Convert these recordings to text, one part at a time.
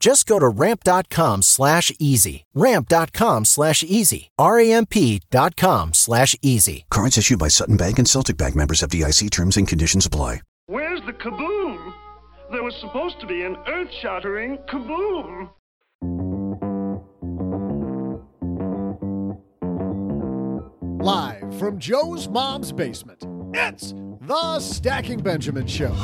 Just go to ramp.com slash easy. Ramp.com slash easy. R-A-M-P dot com slash easy. Cards issued by Sutton Bank and Celtic Bank members FDIC terms and conditions apply. Where's the kaboom? There was supposed to be an earth shattering kaboom. Live from Joe's mom's basement, it's the Stacking Benjamin Show.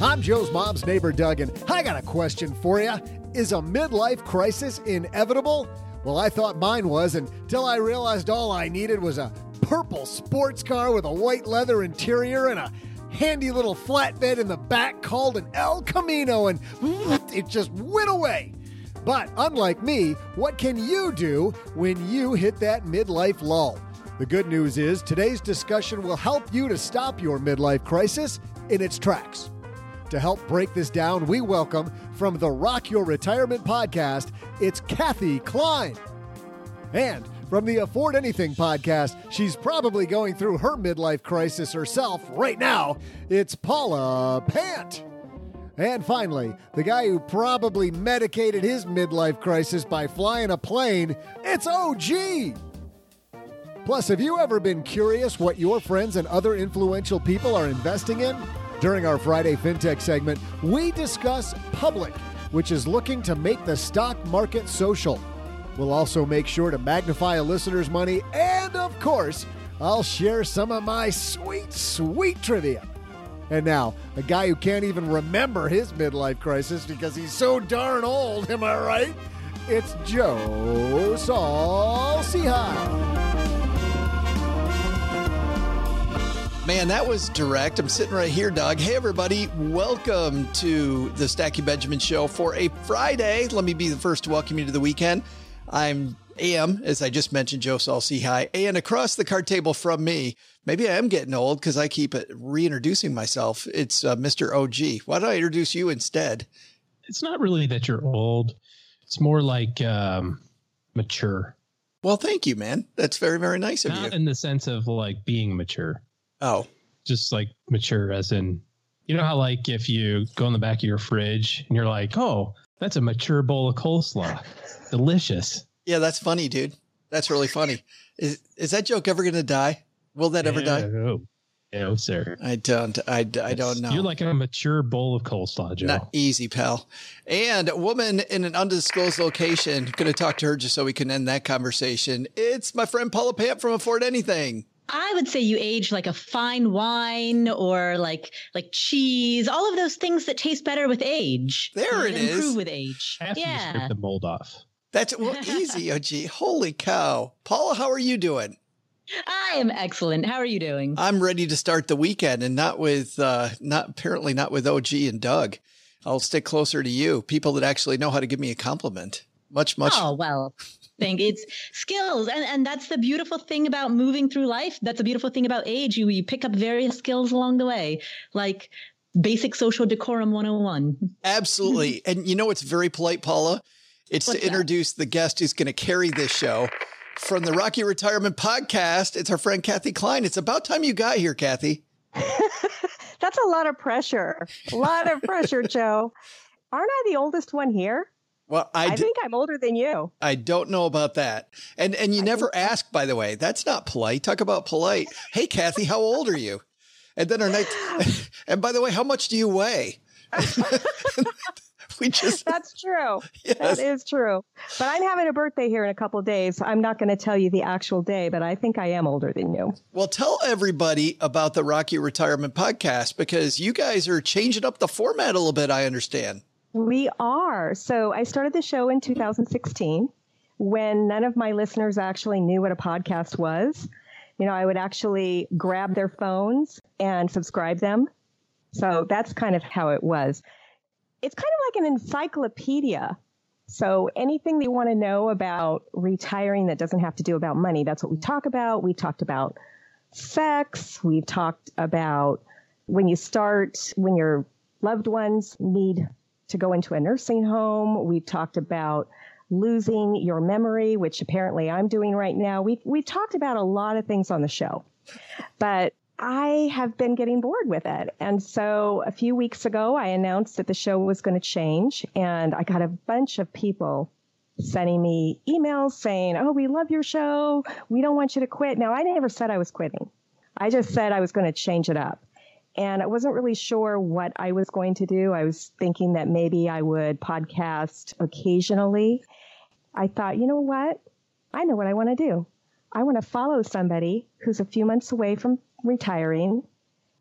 I'm Joe's mom's neighbor, Doug, and I got a question for you. Is a midlife crisis inevitable? Well, I thought mine was until I realized all I needed was a purple sports car with a white leather interior and a handy little flatbed in the back called an El Camino, and it just went away. But unlike me, what can you do when you hit that midlife lull? The good news is today's discussion will help you to stop your midlife crisis in its tracks. To help break this down, we welcome from the Rock Your Retirement podcast, it's Kathe Kline. And from the Afford Anything podcast, she's probably going through her midlife crisis herself right now. It's Paula Pant. And finally, the guy who probably medicated his midlife crisis by flying a plane, it's OG. Plus, have you ever been curious what your friends and other influential people are investing in? During our Friday FinTech segment, we discuss Public, which is looking to make the stock market social. We'll also make sure to magnify a listener's money, and of course, I'll share some of my sweet, sweet trivia. And now, a guy who can't even remember his midlife crisis because he's so darn old, am I right? It's Joe Saul-Sehy. Man, that was direct. I'm sitting right here, Doug. Hey, everybody. Welcome to the Stacking Benjamin Show for a Friday. Let me be the first to welcome you to the weekend. I'm AM, as I just mentioned, Joe Saul-Sehy. And across the card table from me, maybe I am getting old because I keep reintroducing myself. It's uh, Mr. OG. Why don't I introduce you instead? It's not really that you're old. It's more like um, mature. Well, thank you, man. That's very, very nice of not you. in the sense of like being mature. Oh, just like mature as in, you know how like if you go in the back of your fridge and you're like, oh, that's a mature bowl of coleslaw, delicious. Yeah, that's funny, dude. That's really funny. Is is that joke ever going to die? Will that ever die? No, no, sir. I don't. I, I don't know. You're like a mature bowl of coleslaw, Joe. Not easy, pal. And a woman in an undisclosed location. Going to talk to her just so we can end that conversation. It's my friend Paula Pant from Afford Anything. I would say you age like a fine wine or like like cheese, all of those things that taste better with age. There it improve is. with age. After you yeah. scrape the mold off. That's well easy, OG. Holy cow. Paula, how are you doing? I am excellent. How are you doing? I'm ready to start the weekend and not with uh not apparently not with OG and Doug. I'll stick closer to you. People that actually know how to give me a compliment. Much, much. Oh, well, think it's skills. And, and that's the beautiful thing about moving through life. That's the beautiful thing about age. You, you pick up various skills along the way, like basic social decorum 101. Absolutely. and you know it's very polite, Paula? It's What's to that? introduce the guest who's going to carry this show from the Rock Your Retirement Podcast. It's our friend Kathe Kline. It's about time you got here, Kathe. That's a lot of pressure. A lot of pressure, Joe. Aren't I the oldest one here? Well, I, I, d- think I'm older than you. I don't know about that. And and you never ask, by the way. That's not polite. Talk about polite. Hey, Kathe, how old are you? And then our next, and by the way, how much do you weigh? we just, That's true. yes. That is true. But I'm having a birthday here in a couple of days. I'm not going to tell you the actual day, but I think I am older than you. Well, tell everybody about the Rock Your Retirement Podcast because you guys are changing up the format a little bit, I understand. We are. So I started the show in 2016 when none of my listeners actually knew what a podcast was. You know, I would actually grab their phones and subscribe them. So that's kind of how it was. It's kind of like an encyclopedia. So anything that you want to know about retiring that doesn't have to do about money, that's what we talk about. We talked about sex. We've talked about when you start, when your loved ones need to go into a nursing home. We've talked about losing your memory, which apparently I'm doing right now. We've, we've talked about a lot of things on the show, but I have been getting bored with it. And so a few weeks ago, I announced that the show was going to change and I got a bunch of people sending me emails saying, Oh, we love your show. We don't want you to quit. Now, I never said I was quitting. I just said I was going to change it up and I wasn't really sure what I was going to do. I was thinking that maybe I would podcast occasionally. I thought, you know what? I know what I want to do. I want to follow somebody who's a few months away from retiring,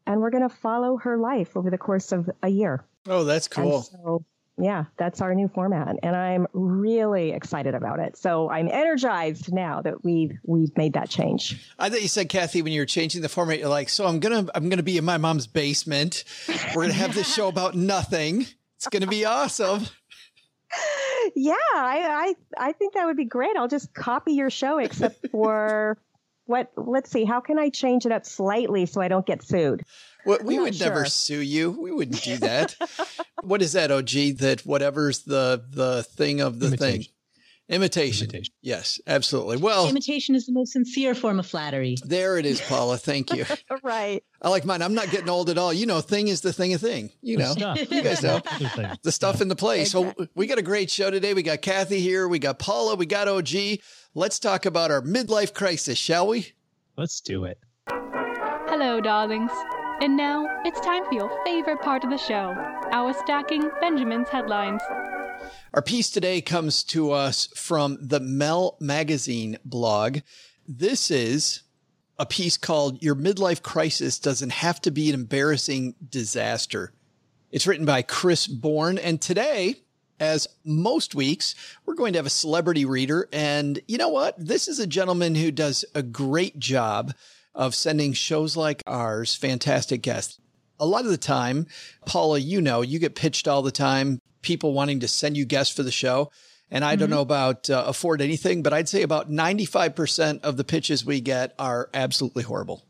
and we're going to follow her life over the course of a year. Oh, that's And cool. so, yeah, that's our new format, and I'm really excited about it. So I'm energized now that we've we've made that change. I thought you said, Kathe, when you were changing the format, you're like, so I'm gonna I'm gonna be in my mom's basement. We're gonna have this show about nothing. It's gonna be awesome. Yeah, I, I I think that would be great. I'll just copy your show, except for what? Let's see. How can I change it up slightly so I don't get sued? Well, we not would never sue you. We wouldn't do that. what is that, OG? That whatever's the the thing of the thing. Imitation. Imitation. Imitation. Yes, absolutely. Well, Imitation is the most sincere form of flattery. there it is, Paula. Thank you. Right. I like mine. I'm not getting old at all. You know, thing is the thing of thing. You know, you guys know. Other the stuff in the place. So we got a great show today. We got Kathe here. We got Paula. We got OG. Let's talk about our midlife crisis, shall we? Let's do it. Hello, darlings. And now it's time for your favorite part of the show our stacking Benjamin's headlines. Our piece today comes to us from the Mel Magazine blog. This is a piece called Your Midlife Crisis Doesn't Have to Be an Embarrassing Disaster. It's written by Chris Bourne. And today, as most weeks, we're going to have a celebrity reader. And you know what? This is a gentleman who does a great job of sending shows like ours fantastic guests. A lot of the time, Paula, you know, you get pitched all the time, people wanting to send you guests for the show. And I don't know about uh, afford anything, but I'd say about 95% of the pitches we get are absolutely horrible.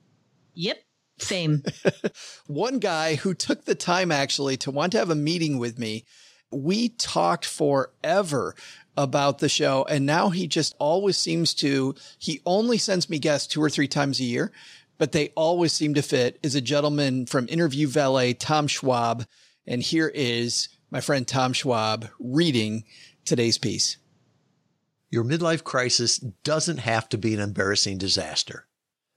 Yep. Same. one guy who took the time actually to want to have a meeting with me. We talked forever about the show and now he just always seems to, he only sends me guests two or three times a year, but they always seem to fit is a gentleman from Interview Valet, Tom Schwab. And here is my friend Tom Schwab reading today's piece. Your midlife crisis doesn't have to be an embarrassing disaster.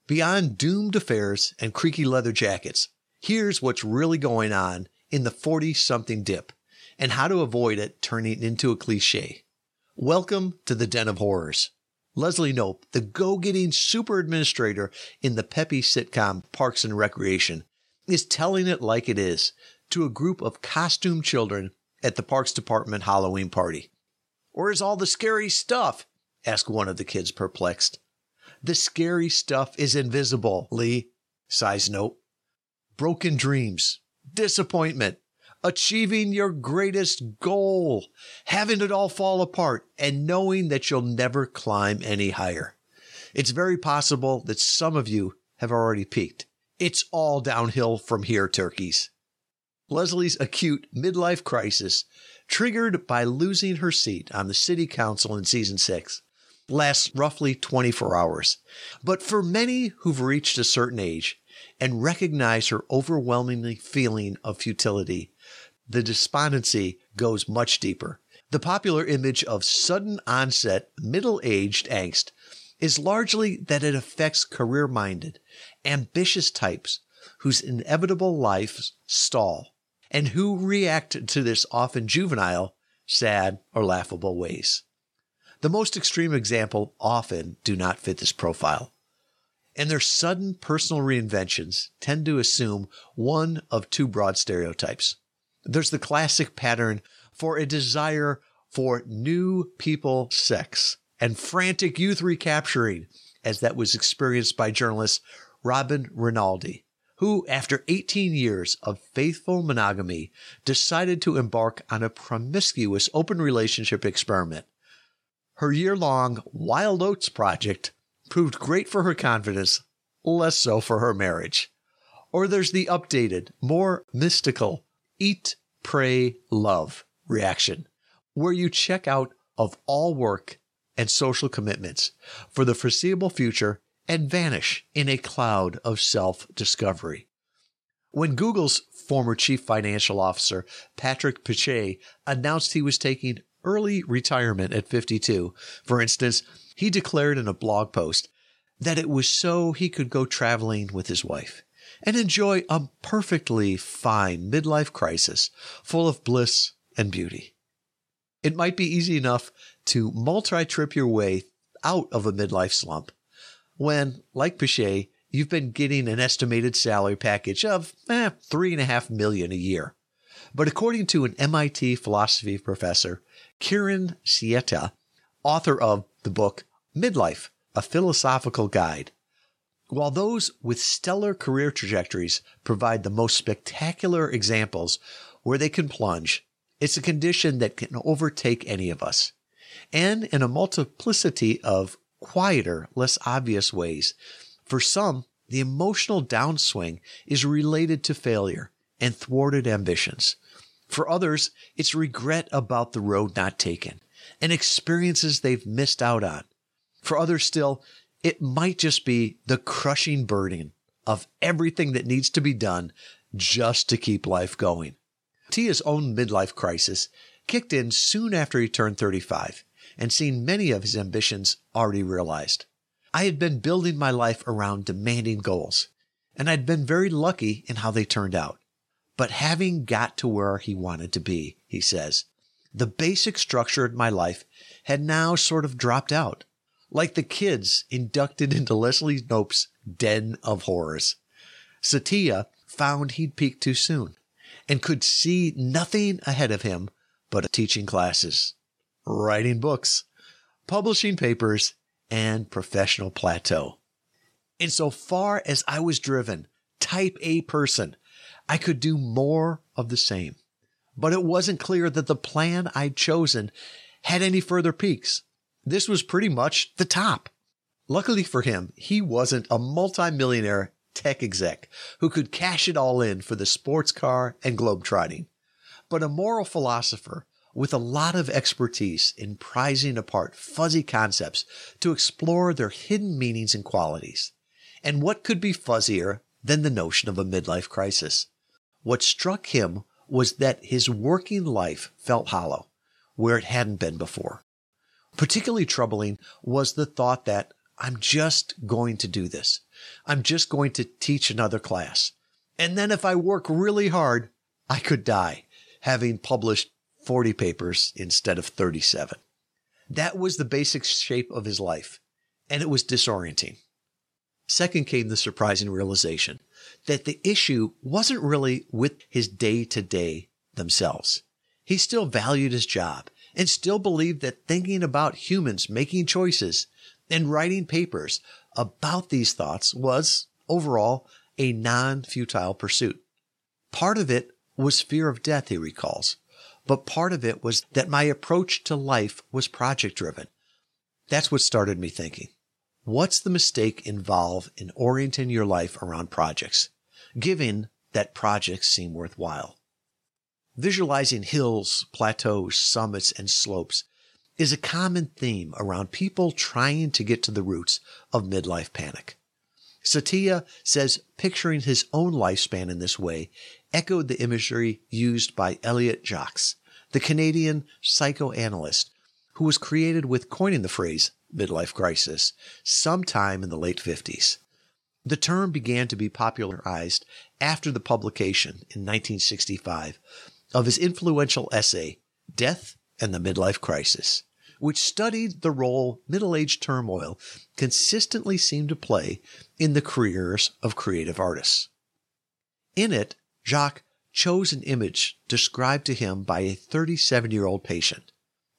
Beyond doomed affairs and creaky leather jackets, here's what's really going on in the 40 something dip and how to avoid it turning into a cliche. Welcome to the Den of Horrors. Leslie Knope, the go-getting super administrator in the peppy sitcom Parks and Recreation, is telling it like it is to a group of costumed children at the Parks Department Halloween party. Where's all the scary stuff? asked one of the kids perplexed. The scary stuff is invisible, Lee, sighs Knope. Broken dreams, disappointment, achieving your greatest goal, having it all fall apart, and knowing that you'll never climb any higher. It's very possible that some of you have already peaked. It's all downhill from here, turkeys. Leslie's acute midlife crisis, triggered by losing her seat on the city council in season six, lasts roughly 24 hours. But for many who've reached a certain age and recognize her overwhelmingly feeling of futility, the despondency goes much deeper. The popular image of sudden onset middle aged angst is largely that it affects career minded, ambitious types whose inevitable lives stall and who react to this often juvenile, sad, or laughable ways. The most extreme example often do not fit this profile. And their sudden personal reinventions tend to assume one of two broad stereotypes. There's the classic pattern for a desire for new people sex and frantic youth recapturing, as that was experienced by journalist Robin Rinaldi, who, after 18 years of faithful monogamy, decided to embark on a promiscuous open relationship experiment. Her year long Wild Oats project proved great for her confidence, less so for her marriage. Or there's the updated, more mystical eat, pray, love reaction, where you check out of all work and social commitments for the foreseeable future and vanish in a cloud of self discovery. When Google's former chief financial officer, Patrick Pichette, announced he was taking early retirement at 52, for instance, he declared in a blog post that it was so he could go traveling with his wife and enjoy a perfectly fine midlife crisis full of bliss and beauty. It might be easy enough to multi trip your way out of a midlife slump when, like Pichette, you've been getting an estimated salary package of eh, three and a half million a year. But according to an MIT philosophy professor, Kieran Setiya, author of the book Midlife, a philosophical guide, while those with stellar career trajectories provide the most spectacular examples where they can plunge, it's a condition that can overtake any of us. And in a multiplicity of quieter, less obvious ways. For some, the emotional downswing is related to failure and thwarted ambitions. For others, it's regret about the road not taken and experiences they've missed out on. For others still, it might just be the crushing burden of everything that needs to be done just to keep life going. Tia's own midlife crisis kicked in soon after he turned 35 and seen many of his ambitions already realized. I had been building my life around demanding goals, and I'd been very lucky in how they turned out. But having got to where he wanted to be, he says, the basic structure of my life had now sort of dropped out, like the kids inducted into Leslie Knope's den of horrors. Setiya found he'd peaked too soon and could see nothing ahead of him but teaching classes writing books, publishing papers, and professional plateau. Insofar as I was driven, type A person, I could do more of the same. But it wasn't clear that the plan I'd chosen had any further peaks. This was pretty much the top. Luckily for him, he wasn't a multimillionaire tech exec who could cash it all in for the sports car and globetrotting, but a moral philosopher with a lot of expertise in prizing apart fuzzy concepts to explore their hidden meanings and qualities. And what could be fuzzier than the notion of a midlife crisis? What struck him was that his working life felt hollow, where it hadn't been before. Particularly troubling was the thought that I'm just going to do this. I'm just going to teach another class. And then if I work really hard, I could die, having published 40 papers instead of 37. That was the basic shape of his life, and it was disorienting. Second came the surprising realization that the issue wasn't really with his day to day themselves. He still valued his job and still believed that thinking about humans making choices and writing papers about these thoughts was overall a non futile pursuit. Part of it was fear of death, he recalls. But part of it was that my approach to life was project driven. That's what started me thinking. What's the mistake involved in orienting your life around projects, given that projects seem worthwhile? Visualizing hills, plateaus, summits, and slopes is a common theme around people trying to get to the roots of midlife panic. Setiya says picturing his own lifespan in this way echoed the imagery used by Elliot Jaques, the Canadian psychoanalyst who was created with coining the phrase midlife crisis sometime in the late 50s. The term began to be popularized after the publication in 1965 of his influential essay, Death and the Midlife Crisis, which studied the role middle age turmoil consistently seemed to play in the careers of creative artists. In it, Jaques chose an image described to him by a 37 year old patient.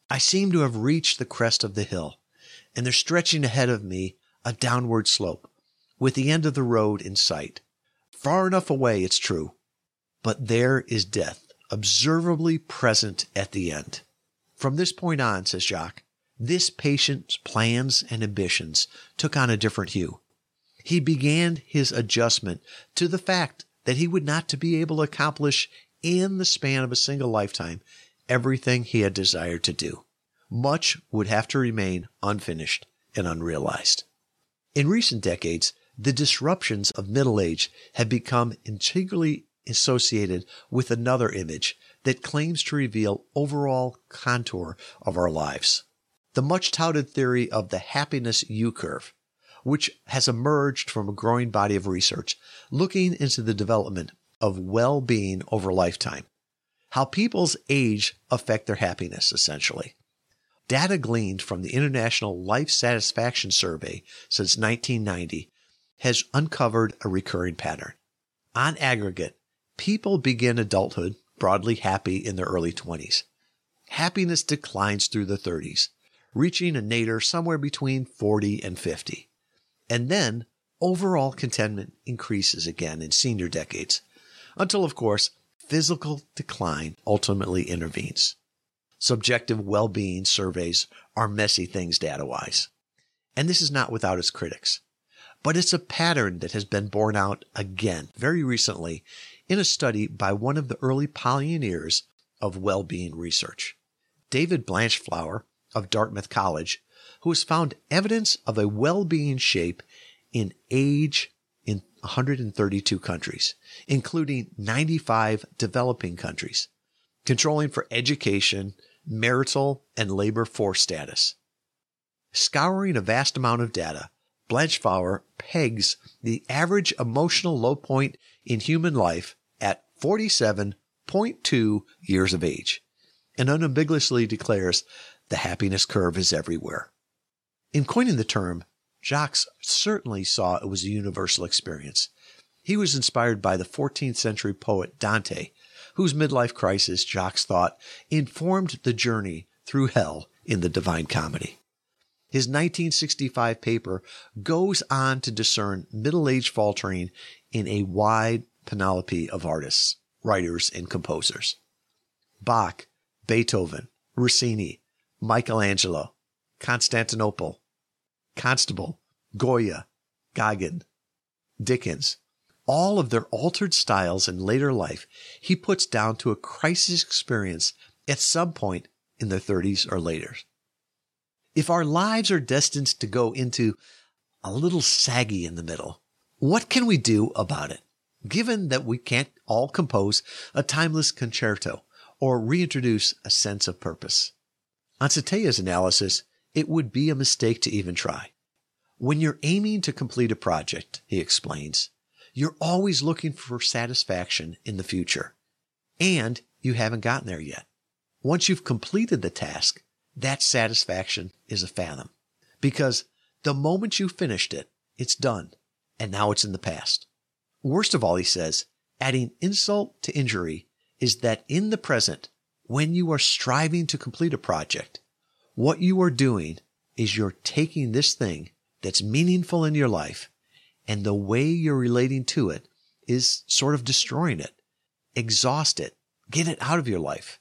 I seem to have reached the crest of the hill, and there's stretching ahead of me a downward slope, with the end of the road in sight. Far enough away, it's true, but there is death observably present at the end. From this point on, says Jaques, this patient's plans and ambitions took on a different hue. He began his adjustment to the fact that he would not to be able to accomplish in the span of a single lifetime everything he had desired to do. Much would have to remain unfinished and unrealized. In recent decades, the disruptions of middle age have become integrally associated with another image that claims to reveal overall contour of our lives. The much touted theory of the happiness U curve, which has emerged from a growing body of research looking into the development of well-being over lifetime, how people's age affect their happiness essentially. Data gleaned from the International Life Satisfaction Survey since 1990 has uncovered a recurring pattern. On aggregate, people begin adulthood broadly happy in their early 20s. Happiness declines through the 30s, reaching a nadir somewhere between 40 and 50. And then overall contentment increases again in senior decades, until, of course, physical decline ultimately intervenes. Subjective well being surveys are messy things data wise. And this is not without its critics. But it's a pattern that has been borne out again very recently in a study by one of the early pioneers of well-being research, David Blanchflower of Dartmouth College, who has found evidence of a well-being shape in age in 132 countries, including 95 developing countries, controlling for education, marital, and labor force status. Scouring a vast amount of data, Blanchflower pegs the average emotional low point in human life at 47.2 years of age and unambiguously declares the happiness curve is everywhere. In coining the term, Jaques certainly saw it was a universal experience. He was inspired by the 14th century poet Dante, whose midlife crisis Jaques thought informed the journey through hell in the Divine Comedy. His 1965 paper goes on to discern middle age faltering in a wide panoply of artists, writers, and composers. Bach, Beethoven, Rossini, Michelangelo, Constantinople, Constable, Goya, Gauguin, Dickens, all of their altered styles in later life he puts down to a crisis experience at some point in their 30s or later. If our lives are destined to go into a little saggy in the middle, what can we do about it? Given that we can't all compose a timeless concerto or reintroduce a sense of purpose. On Setiya's analysis, it would be a mistake to even try. When you're aiming to complete a project, he explains, you're always looking for satisfaction in the future. And you haven't gotten there yet. Once you've completed the task, that satisfaction is a phantom because the moment you finished it, it's done and now it's in the past. Worst of all, he says, adding insult to injury is that in the present, when you are striving to complete a project, what you are doing is you're taking this thing that's meaningful in your life and the way you're relating to it is sort of destroying it. exhaust it, get it out of your life.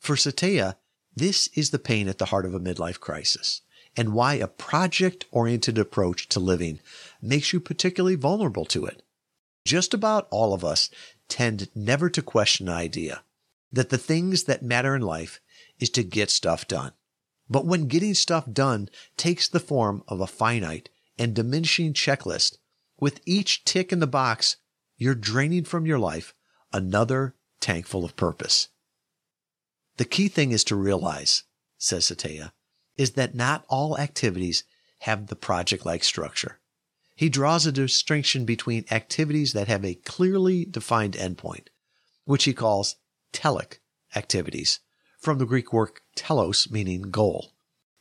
For Setiya, this is the pain at the heart of a midlife crisis and why a project oriented approach to living makes you particularly vulnerable to it. Just about all of us tend never to question the idea that the things that matter in life is to get stuff done. But when getting stuff done takes the form of a finite and diminishing checklist, with each tick in the box, you're draining from your life another tank full of purpose. The key thing is to realize, says Setiya, is that not all activities have the project-like structure. He draws a distinction between activities that have a clearly defined endpoint, which he calls telic activities, from the Greek word telos meaning goal,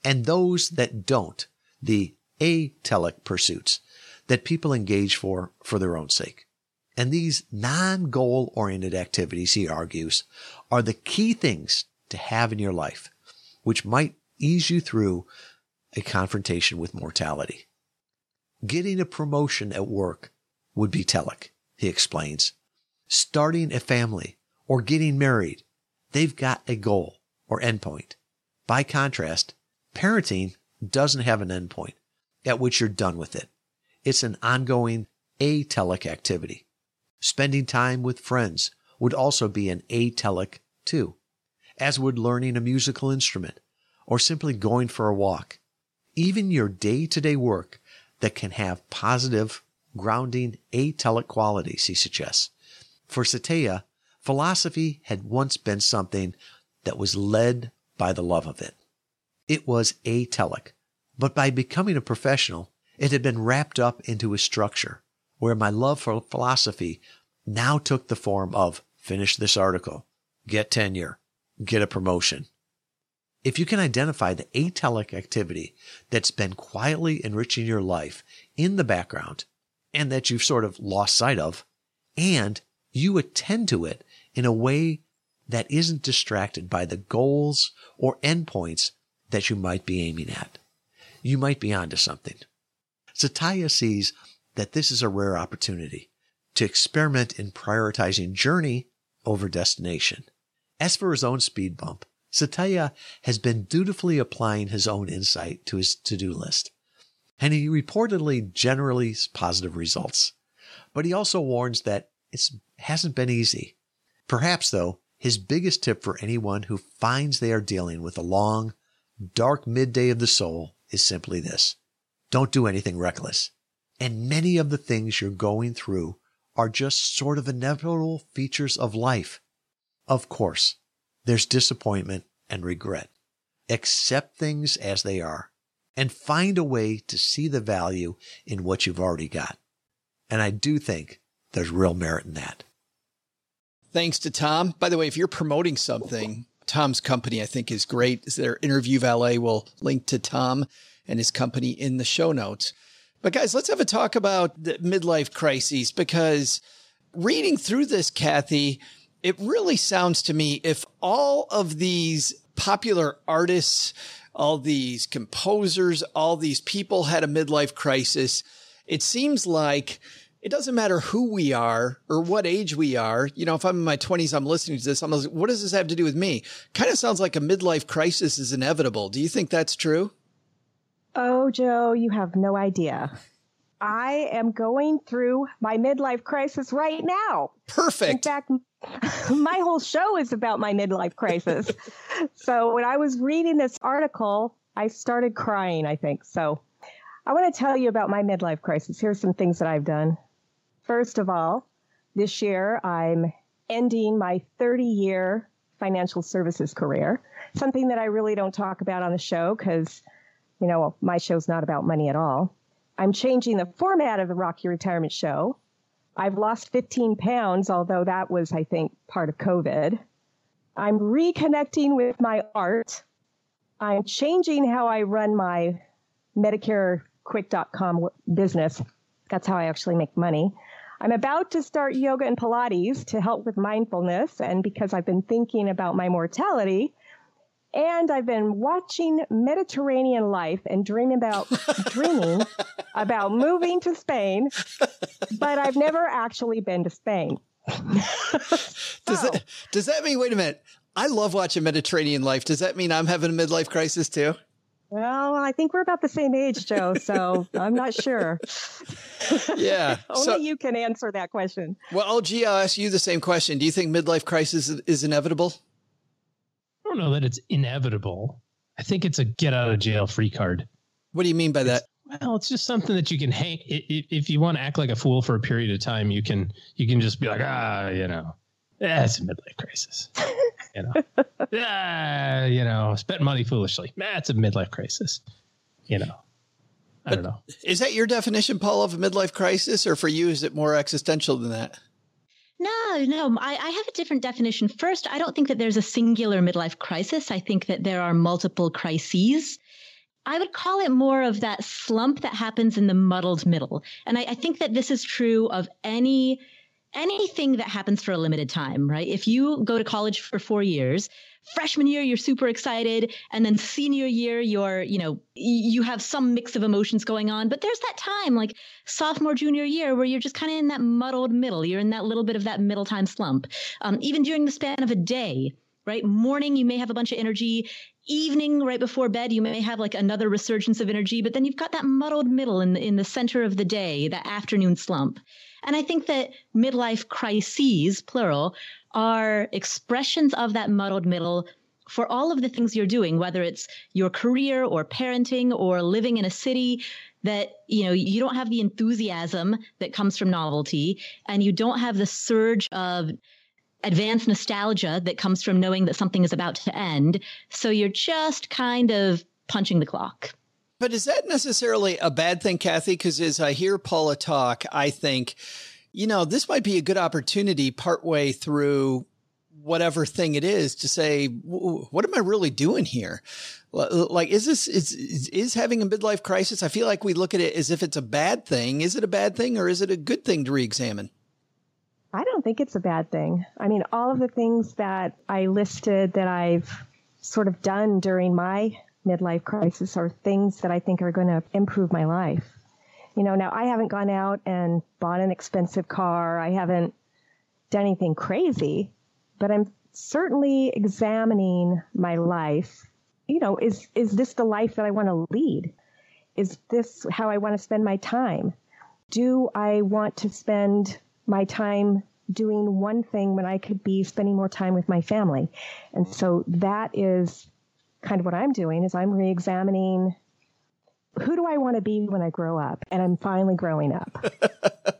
and those that don't, the atelic pursuits that people engage for for their own sake. And these non-goal oriented activities, he argues, are the key things to have in your life, which might ease you through a confrontation with mortality. Getting a promotion at work would be telic, he explains. Starting a family or getting married, they've got a goal or endpoint. By contrast, parenting doesn't have an endpoint at which you're done with it. It's an ongoing atelic activity. Spending time with friends would also be an atelic too, as would learning a musical instrument or simply going for a walk. Even your day to day work that can have positive, grounding, atelic qualities, he suggests. For Setiya, philosophy had once been something that was led by the love of it. It was atelic, but by becoming a professional, it had been wrapped up into a structure where my love for philosophy now took the form of finish this article, get tenure, get a promotion. If you can identify the atelic activity that's been quietly enriching your life in the background and that you've sort of lost sight of, and you attend to it in a way that isn't distracted by the goals or endpoints that you might be aiming at, you might be onto something. Setiya sees that this is a rare opportunity to experiment in prioritizing journey over destination. As for his own speed bump, Setiya has been dutifully applying his own insight to his to-do list, and he reportedly generally positive results. But he also warns that it hasn't been easy. Perhaps, though, his biggest tip for anyone who finds they are dealing with a long, dark midday of the soul is simply this. Don't do anything reckless. And many of the things you're going through are just sort of inevitable features of life. Of course, there's disappointment and regret. Accept things as they are and find a way to see the value in what you've already got. And I do think there's real merit in that. Thanks to Tom. By the way, if you're promoting something, Tom's company, I think, is great. Their interview valet will link to Tom and his company in the show notes. But guys, let's have a talk about the midlife crises because reading through this, Kathe, it really sounds to me if all of these popular artists, all these composers, all these people had a midlife crisis, it seems like it doesn't matter who we are or what age we are. You know, if I'm in my 20s, I'm listening to this, I'm like, what does this have to do with me? Kind of sounds like a midlife crisis is inevitable. Do you think that's true? Oh, Joe, you have no idea. I am going through my midlife crisis right now. Perfect. In fact, my whole show is about my midlife crisis. so when I was reading this article, I started crying, I think. So I want to tell you about my midlife crisis. Here's some things that I've done. First of all, this year I'm ending my 30 year financial services career, something that I really don't talk about on the show because, you know, my show's not about money at all. I'm changing the format of the Rock Your Retirement Show. I've lost 15 pounds, although that was, I think, part of COVID. I'm reconnecting with my art. I'm changing how I run my MedicareQuick.com business. That's how I actually make money. I'm about to start yoga and Pilates to help with mindfulness. And because I've been thinking about my mortality, and I've been watching Mediterranean Life and dreaming about dreaming about moving to Spain, but I've never actually been to Spain. does that does that mean? Wait a minute. I love watching Mediterranean Life. Does that mean I'm having a midlife crisis too? Well, I think we're about the same age, Joe. So I'm not sure. Yeah. Only so, you can answer that question. well, I'll ask you the same question. Do you think midlife crisis is- is inevitable? Don't know that it's inevitable. I think it's a get out of jail free card. What do you mean by that? Well, it's just something that you can hang. If you want to act like a fool for a period of time, you can. You can just be like, ah, you know, that's a midlife crisis. You know, ah, you know, spent money foolishly. That's a midlife crisis. You know, I don't know. Is that your definition, Paul, of a midlife crisis, or for you is it more existential than that? No, no, I, I have a different definition. First, I don't think that there's a singular midlife crisis. I think that there are multiple crises. I would call it more of that slump that happens in the muddled middle. And I, I think that this is true of any anything that happens for a limited time, right? If you go to college for four years, freshman year you're super excited, and then senior year you're, you know, you have some mix of emotions going on. But there's that time, like sophomore, junior year, where you're just kind of in that muddled middle. You're in that little bit of that middle time slump. Um, even during the span of a day, right? Morning, you may have a bunch of energy. Evening, right before bed, you may have like another resurgence of energy, but then you've got that muddled middle in the, in the center of the day, that afternoon slump. And I think that midlife crises, plural, are expressions of that muddled middle for all of the things you're doing, whether it's your career or parenting or living in a city that, you know, you don't have the enthusiasm that comes from novelty and you don't have the surge of advanced nostalgia that comes from knowing that something is about to end. So you're just kind of punching the clock. But is that necessarily a bad thing, Kathe? Because as I hear Paula talk, I think, you know, this might be a good opportunity partway through whatever thing it is to say, what am I really doing here? Like, is this, is, is, having a midlife crisis? I feel like we look at it as if it's a bad thing. Is it a bad thing or is it a good thing to re-examine? I don't think it's a bad thing. I mean, all of the things that I listed that I've sort of done during my midlife crisis are things that I think are going to improve my life. You know, now I haven't gone out and bought an expensive car. I haven't done anything crazy, but I'm certainly examining my life. You know, is is this the life that I want to lead? Is this how I want to spend my time? Do I want to spend my time doing one thing when I could be spending more time with my family? And so that is kind of what I'm doing is I'm re-examining who do I want to be when I grow up? And I'm finally growing up.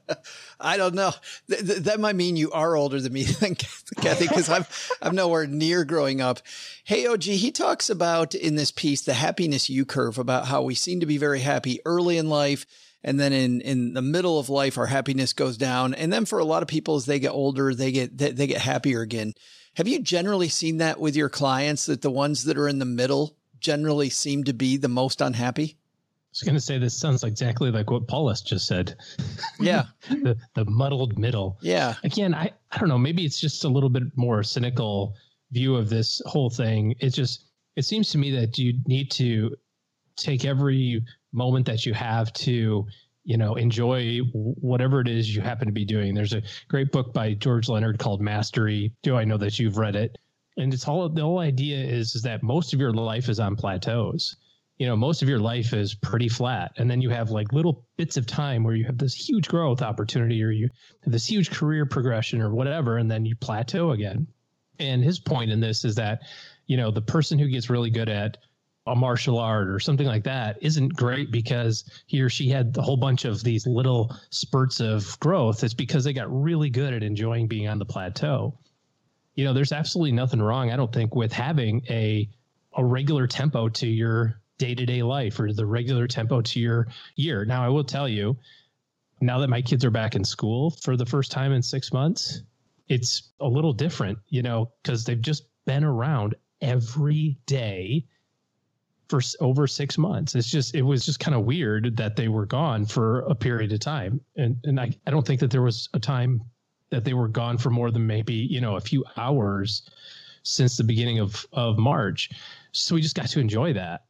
I don't know. Th- th- that might mean you are older than me, then, Kathe, because I'm I'm nowhere near growing up. Hey, OG, he talks about in this piece the happiness U curve about how we seem to be very happy early in life, and then in in the middle of life, our happiness goes down, and then for a lot of people, as they get older, they get they, they get happier again. Have you generally seen that with your clients that the ones that are in the middle generally seem to be the most unhappy? I was going to say this sounds exactly like what Paula's just said. Yeah. the the muddled middle. Yeah. Again, I I don't know. Maybe it's just a little bit more cynical view of this whole thing. It's just it seems to me that you need to take every moment that you have to you know enjoy whatever it is you happen to be doing. There's a great book by George Leonard called Mastery. Do I know that you've read it? And it's all the whole idea is, is that most of your life is on plateaus you know most of your life is pretty flat. And then you have like little bits of time where you have this huge growth opportunity or you have this huge career progression or whatever and then you plateau again. And his point in this is that you know the person who gets really good at a martial art or something like that isn't great because he or she had a whole bunch of these little spurts of growth. It's because they got really good at enjoying being on the plateau. You know there's absolutely nothing wrong i don't think with having a a regular tempo to your day-to-day life or the regular tempo to your year. Now I will tell you, now that my kids are back in school for the first time in 6 months, it's a little different, you know, cuz they've just been around every day for over 6 months. It's just it was just kind of weird that they were gone for a period of time. And and I I don't think that there was a time that they were gone for more than maybe, you know, a few hours since the beginning of of March. So we just got to enjoy that.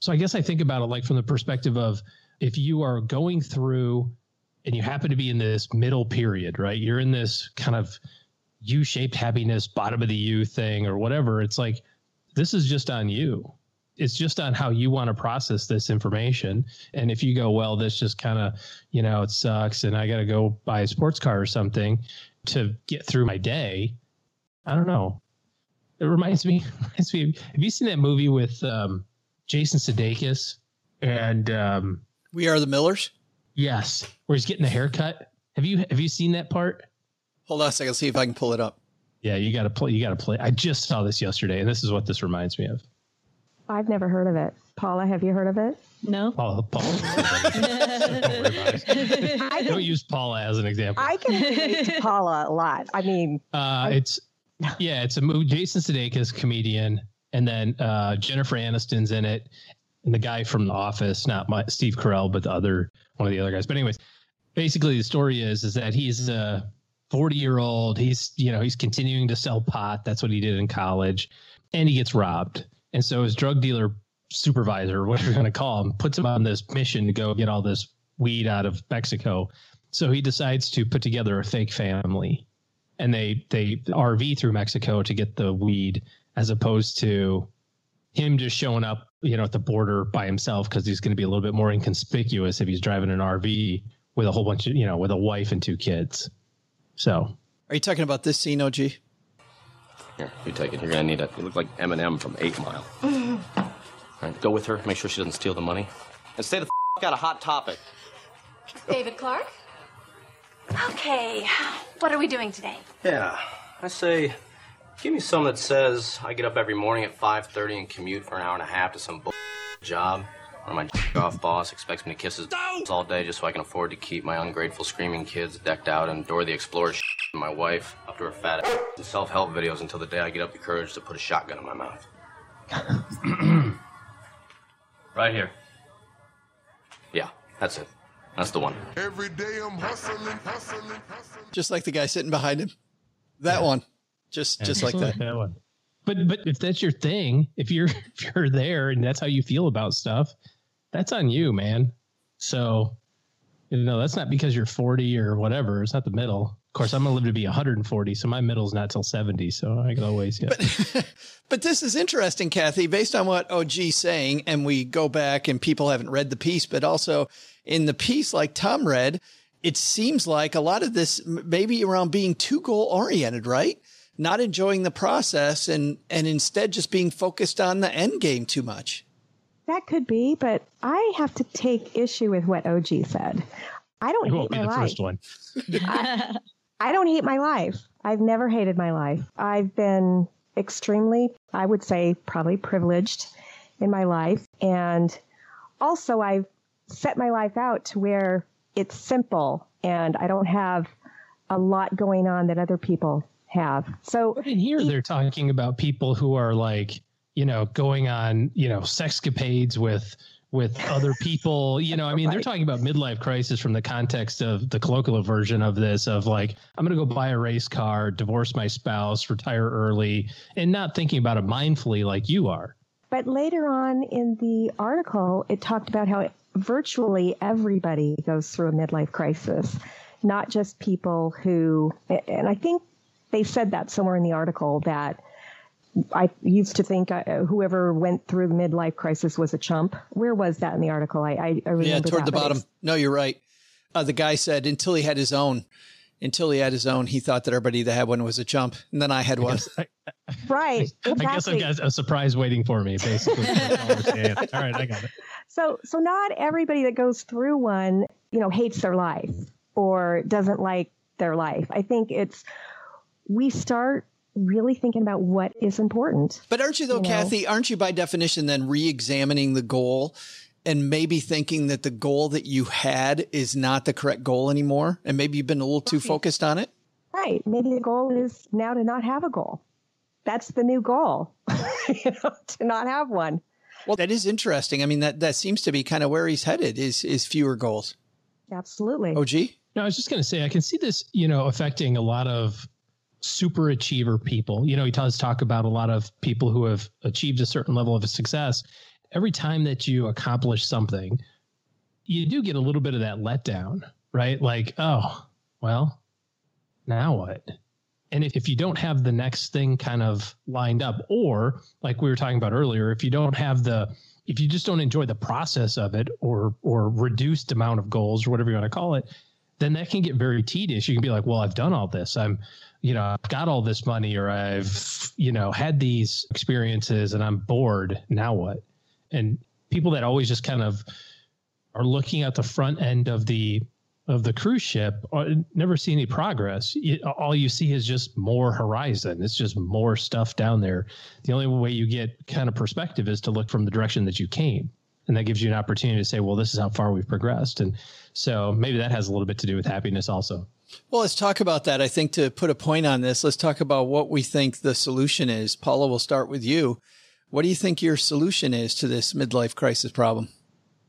So I guess I think about it like from the perspective of if you are going through and you happen to be in this middle period, right? You're in this kind of U-shaped happiness, bottom of the U thing or whatever. It's like this is just on you. It's just on how you want to process this information. And if you go, well, this just kind of, you know, it sucks and I got to go buy a sports car or something to get through my day. I don't know. It reminds me, reminds me. Have you seen that movie with um, Jason Sudeikis and um, We Are the Millers? Yes, where he's getting a haircut. Have you have you seen that part? Hold on a second. See if I can pull it up. Yeah, you got to play. You got to play. I just saw this yesterday, and this is what this reminds me of. I've never heard of it. Paula, have you heard of it? No. Paula, Paula. Don't use Paula as an example. I can relate to Paula a lot. I mean, Uh, it's yeah, it's a movie. Jason Sudeikis, comedian, and then uh, Jennifer Aniston's in it, and the guy from The Office, not my, Steve Carell, but the other one of the other guys. But anyways, basically the story is is that he's a 40 year old. He's you know he's continuing to sell pot. That's what he did in college, and he gets robbed. And so his drug dealer supervisor, whatever you're going to call him, puts him on this mission to go get all this weed out of Mexico. So he decides to put together a fake family and they they RV through Mexico to get the weed, as opposed to him just showing up, you know, at the border by himself because he's going to be a little bit more inconspicuous if he's driving an RV with a whole bunch of, you know, with a wife and two kids. So, Are you talking about this scene, OG? Here, you take it. You're gonna need it. You look like Eminem from Eight Mile. All right, go with her. Make sure she doesn't steal the money, and stay the f- out of Hot Topic. David Clark? Okay, what are we doing today? Yeah, I say, give me some that says I get up every morning at 5:30 and commute for an hour and a half to some bull job, where my off boss expects me to kiss his ass all day just so I can afford to keep my ungrateful screaming kids decked out and Dora the Explorer and my wife up to her fat ass in self-help videos until the day I get up the courage to put a shotgun in my mouth. right here. Yeah, that's it. That's the one. Every day I'm hustling, hustling, hustling. Just like the guy sitting behind him. That one. Just just like that. one. But but if that's your thing, if you're if you're there and that's how you feel about stuff, that's on you, man. So you know that's not because you're 40 or whatever. It's not the middle. Of course, I'm gonna live to be 140, so my middle's not till 70. So I can always yeah. But but this is interesting, Kathe, based on what OG's saying, and we go back and people haven't read the piece, but also in the piece, like Tom read, it seems like a lot of this maybe around being too goal oriented, right? Not enjoying the process and and instead just being focused on the end game too much. that could be, but I have to take issue with what OG said. I don't You hate won't be my the life. first one. I, I don't hate my life. I've never hated my life. I've been extremely, I would say, probably privileged in my life. And also, I've set my life out to where it's simple and I don't have a lot going on that other people have. So in here they're talking about people who are like, you know, going on, you know, sexcapades with with other people. You know, I mean, they're talking about midlife crisis from the context of the colloquial version of this of like, I'm gonna go buy a race car, divorce my spouse, retire early, and not thinking about it mindfully like you are. But later on in the article, it talked about how virtually everybody goes through a midlife crisis, not just people who, and I think they said that somewhere in the article that I used to think uh, whoever went through the midlife crisis was a chump. Where was that in the article? I, I, I remember Yeah, toward that, the bottom. No, you're right. Uh, the guy said until he had his own, until he had his own, he thought that everybody that had one was a chump, and then I had one. Right. I guess I've got a surprise waiting for me, basically. That's all we're saying. all right, I got it. So, so not everybody that goes through one, you know, hates their life or doesn't like their life. I think it's we start really thinking about what is important. But aren't you though, You know? Kathe? Aren't you by definition then re-examining the goal and maybe thinking that the goal that you had is not the correct goal anymore, and maybe you've been a little too focused on it? Right. Maybe the goal is now to not have a goal. That's the new goal, you know, to not have one. Well, that is interesting. I mean, that that seems to be kind of where he's headed. Is is fewer goals? Absolutely. Oh, OG. No, I was just going to say, I can see this, you know, affecting a lot of super achiever people. You know, he does talk about a lot of people who have achieved a certain level of success. Every time that you accomplish something, you do get a little bit of that letdown. right? Like, oh, well, now what? And if, if you don't have the next thing kind of lined up, or like we were talking about earlier, if you don't have the, if you just don't enjoy the process of it or, or reduced amount of goals or whatever you want to call it, then that can get very tedious. You can be like, well, I've done all this. I'm, you know, I've got all this money or I've, you know, had these experiences and I'm bored. Now what? And people that always just kind of are looking at the front end of the of the cruise ship uh, never see any progress. all you see is just more horizon. It's just more stuff down there. The only way you get kind of perspective is to look from the direction that you came. And that gives you an opportunity to say, well, this is how far we've progressed. And so maybe that has a little bit to do with happiness also. Well, let's talk about that. I think to put a point on this, let's talk about what we think the solution is. Paula, we'll start with you. What do you think your solution is to this midlife crisis problem?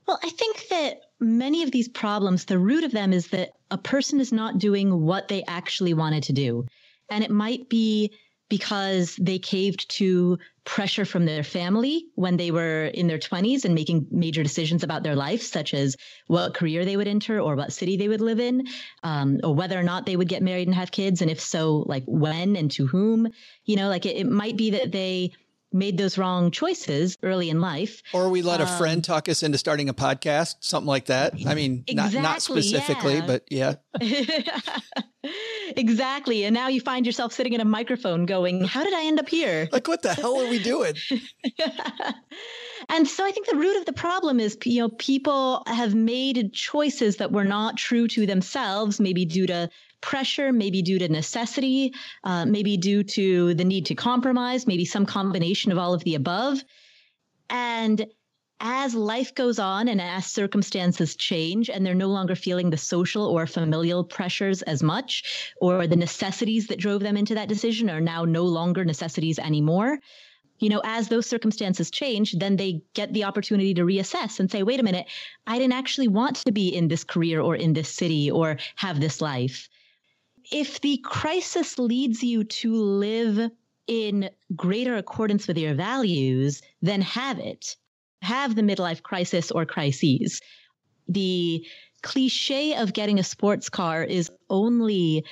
Well, I think that many of these problems, the root of them is that a person is not doing what they actually wanted to do. And it might be because they caved to pressure from their family when they were in their 20s and making major decisions about their life, such as what career they would enter or what city they would live in, um, or whether or not they would get married and have kids. And if so, like when and to whom. You know, like it, it might be that they made those wrong choices early in life. Or we let a friend um, talk us into starting a podcast, something like that. I mean, exactly, not, not specifically, yeah. but yeah. exactly. And now you find yourself sitting in a microphone going, How did I end up here? Like, what the hell are we doing? and so I think the root of the problem is, you know, people have made choices that were not true to themselves, maybe due to pressure, maybe due to necessity, uh, maybe due to the need to compromise, maybe some combination of all of the above. And as life goes on and as circumstances change and they're no longer feeling the social or familial pressures as much, or the necessities that drove them into that decision are now no longer necessities anymore. You know, as those circumstances change, then they get the opportunity to reassess and say, wait a minute, I didn't actually want to be in this career or in this city or have this life if the crisis leads you to live in greater accordance with your values, then have it. Have the midlife crisis or crises. The cliche of getting a sports car is only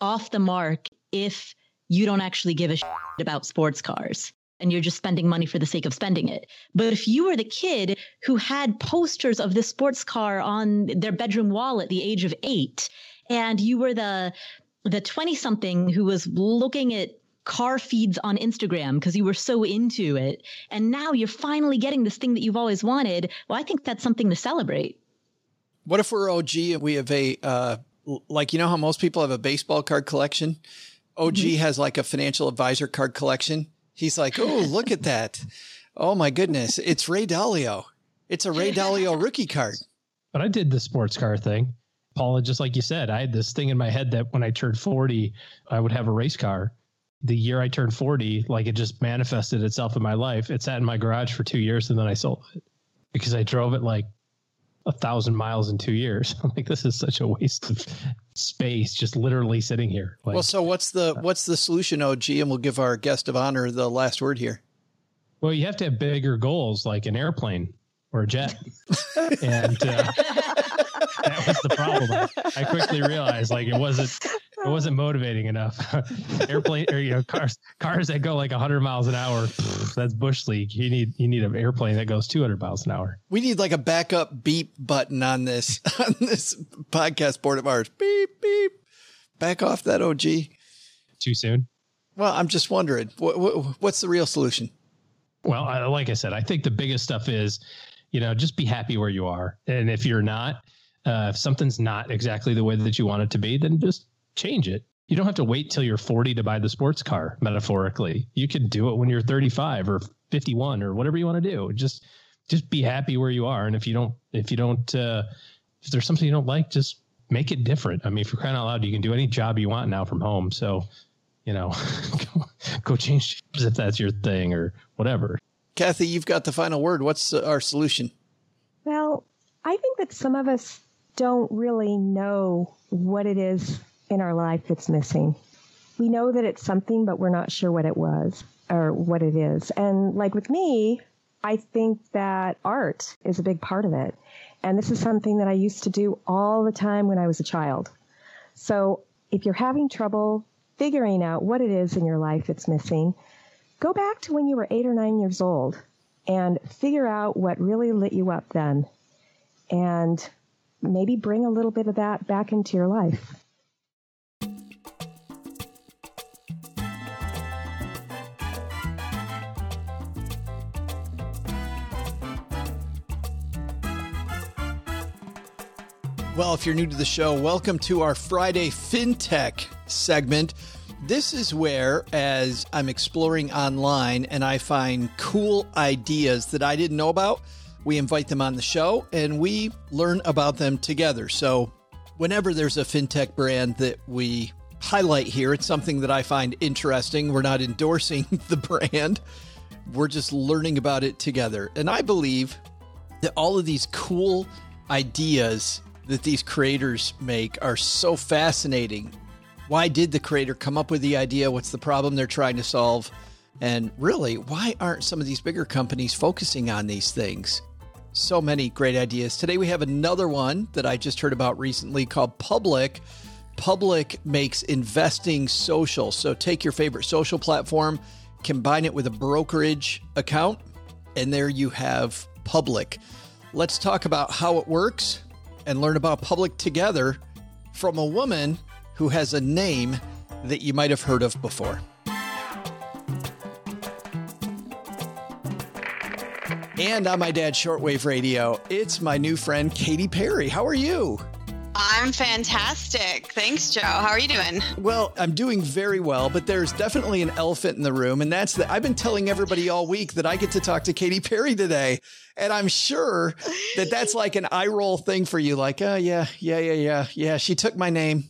off the mark if you don't actually give a shit about sports cars and you're just spending money for the sake of spending it. But if you were the kid who had posters of this sports car on their bedroom wall at the age of eight and you were the the 20 something who was looking at car feeds on Instagram because you were so into it. And now you're finally getting this thing that you've always wanted. Well I think that's something to celebrate. What if we're OG and we have a uh, like you know how most people have a baseball card collection? OG mm-hmm. has like a financial advisor card collection. He's like oh look at that. Oh my goodness. It's Ray Dalio. It's a Ray Dalio rookie card. But I did the sports car thing Paula, just like you said, I had this thing in my head that when I turned 40, I would have a race car. The year I turned 40, like it just manifested itself in my life. It sat in my garage for two years and then I sold it because I drove it like a thousand miles in two years. I'm like, this is such a waste of space, just literally sitting here. Like, well, so what's the uh, what's the solution, OG? And we'll give our guest of honor the last word here. Well, you have to have bigger goals, like an airplane or a jet, and uh, that was the problem. I, quickly realized like it wasn't it wasn't motivating enough. Airplane or you know cars cars that go like 100 miles an hour, that's bush league. You need you need an airplane that goes 200 miles an hour. We need like a backup beep button on this on this podcast board of ours. Beep beep. Back off that OG. Too soon. Well, I'm just wondering what, what, what's the real solution. Well, I, like I said, I think the biggest stuff is, you know, just be happy where you are, and if you're not, uh, if something's not exactly the way that you want it to be, then just change it. You don't have to wait till you're 40 to buy the sports car, metaphorically. You can do it when you're 35 or 51 or whatever you want to do. Just just be happy where you are. And if you don't, if you don't, uh, if there's something you don't like, just make it different. I mean, if you're crying out loud, you can do any job you want now from home. So, you know, go, go change jobs if that's your thing or whatever. Kathe, you've got the final word. What's our solution? Well, I think that some of us don't really know what it is in our life that's missing. We know that it's something, but we're not sure what it was or what it is. And like with me, I think that art is a big part of it. And this is something that I used to do all the time when I was a child. So if you're having trouble figuring out what it is in your life that's missing, go back to when you were eight or nine years old and figure out what really lit you up then. And maybe bring a little bit of that back into your life. Well, if you're new to the show, welcome to our Friday FinTech segment. This is where, as I'm exploring online and I find cool ideas that I didn't know about, we invite them on the show and we learn about them together. So, whenever there's a FinTech brand that we highlight here, it's something that I find interesting. We're not endorsing the brand, we're just learning about it together. And I believe that all of these cool ideas that these creators make are so fascinating. Why did the creator come up with the idea? What's the problem they're trying to solve? And really, why aren't some of these bigger companies focusing on these things? So many great ideas. Today we have another one that I just heard about recently called Public. Public makes investing social. So take your favorite social platform, combine it with a brokerage account, and there you have Public. Let's talk about how it works and learn about Public together from a woman who has a name that you might have heard of before. And on my dad's shortwave radio, it's my new friend Katie Perry. How are you? I'm fantastic. Thanks, Joe. How are you doing? Well, I'm doing very well, but there's definitely an elephant in the room, and that's that I've been telling everybody all week that I get to talk to Katie Perry today, and I'm sure that that's like an eye roll thing for you. Like, oh yeah, yeah, yeah, yeah, yeah. She took my name.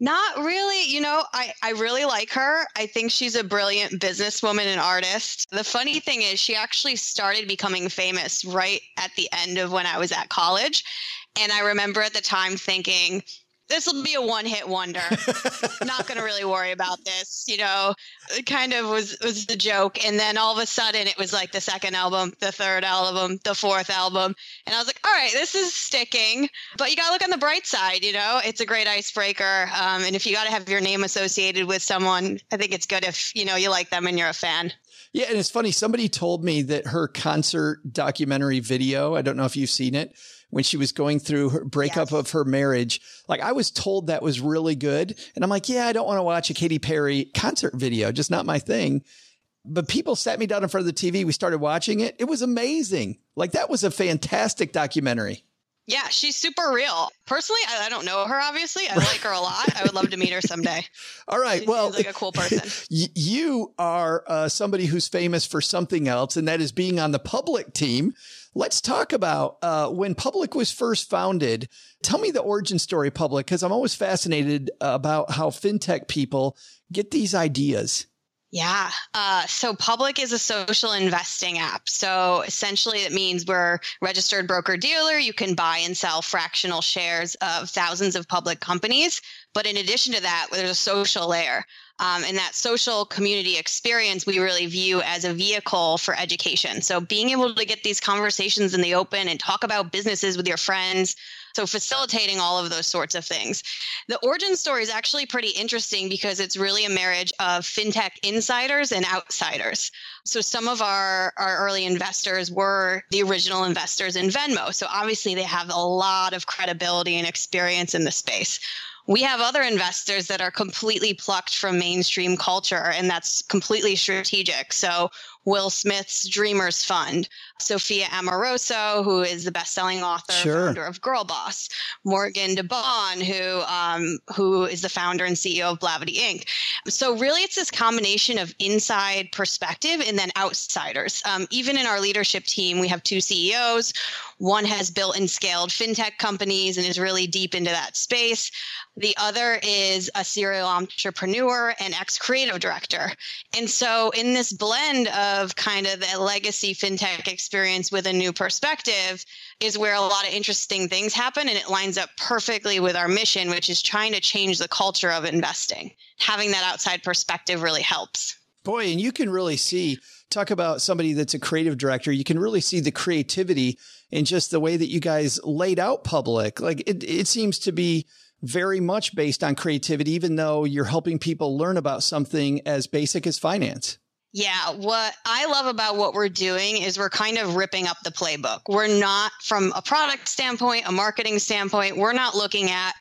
Not really. You know, I, I really like her. I think she's a brilliant businesswoman and artist. The funny thing is, she actually started becoming famous right at the end of when I was at college. And I remember at the time thinking, this will be a one hit wonder. Not going to really worry about this. You know, it kind of was, was the joke. And then all of a sudden it was like the second album, the third album, the fourth album. And I was like, all right, this is sticking. But you got to look on the bright side. You know, it's a great icebreaker. Um, and if you got to have your name associated with someone, I think it's good if, you know, you like them and you're a fan. Yeah, and it's funny. Somebody told me that her concert documentary video, I don't know if you've seen it, when she was going through her breakup yes. of her marriage. Like I was told that was really good. And I'm like, yeah, I don't want to watch a Katy Perry concert video, just not my thing. But people sat me down in front of the TV. We started watching it. It was amazing. Like that was a fantastic documentary. Yeah, she's super real. Personally, I, I, don't know her. Obviously, I like her a lot. I would love to meet her someday. All right. She well, like a cool person. You are uh, somebody who's famous for something else, and that is being on the public team. Let's talk about uh, when Public was first founded. Tell me the origin story, Public, because I'm always fascinated about how fintech people get these ideas. Yeah. Uh, so Public is a social investing app. So essentially, it means we're registered broker dealer. You can buy and sell fractional shares of thousands of public companies. But in addition to that, there's a social layer. Um, and that social community experience we really view as a vehicle for education. So being able to get these conversations in the open and talk about businesses with your friends. So facilitating all of those sorts of things. The origin story is actually pretty interesting because it's really a marriage of fintech insiders and outsiders. So some of our, our early investors were the original investors in Venmo. So obviously they have a lot of credibility and experience in the space. We have other investors that are completely plucked from mainstream culture, and that's completely strategic. So Will Smith's Dreamers Fund, Sophia Amoruso, who is the best-selling author, sure. founder of Girl Boss, Morgan DeBaun, who um, who is the founder and CEO of Blavity Inc. So really, it's this combination of inside perspective and then outsiders. Um, even in our leadership team, we have two CEOs. One has built and scaled fintech companies and is really deep into that space. The other is a serial entrepreneur and ex creative director. And so, in this blend of kind of the legacy fintech experience with a new perspective, is where a lot of interesting things happen. And it lines up perfectly with our mission, which is trying to change the culture of investing. Having that outside perspective really helps. Boy, and you can really see, talk about somebody that's a creative director, you can really see the creativity in just the way that you guys laid out public. Like it, it seems to be very much based on creativity, even though you're helping people learn about something as basic as finance. Yeah, what I love about what we're doing is we're kind of ripping up the playbook. We're not, from a product standpoint, a marketing standpoint, we're not looking at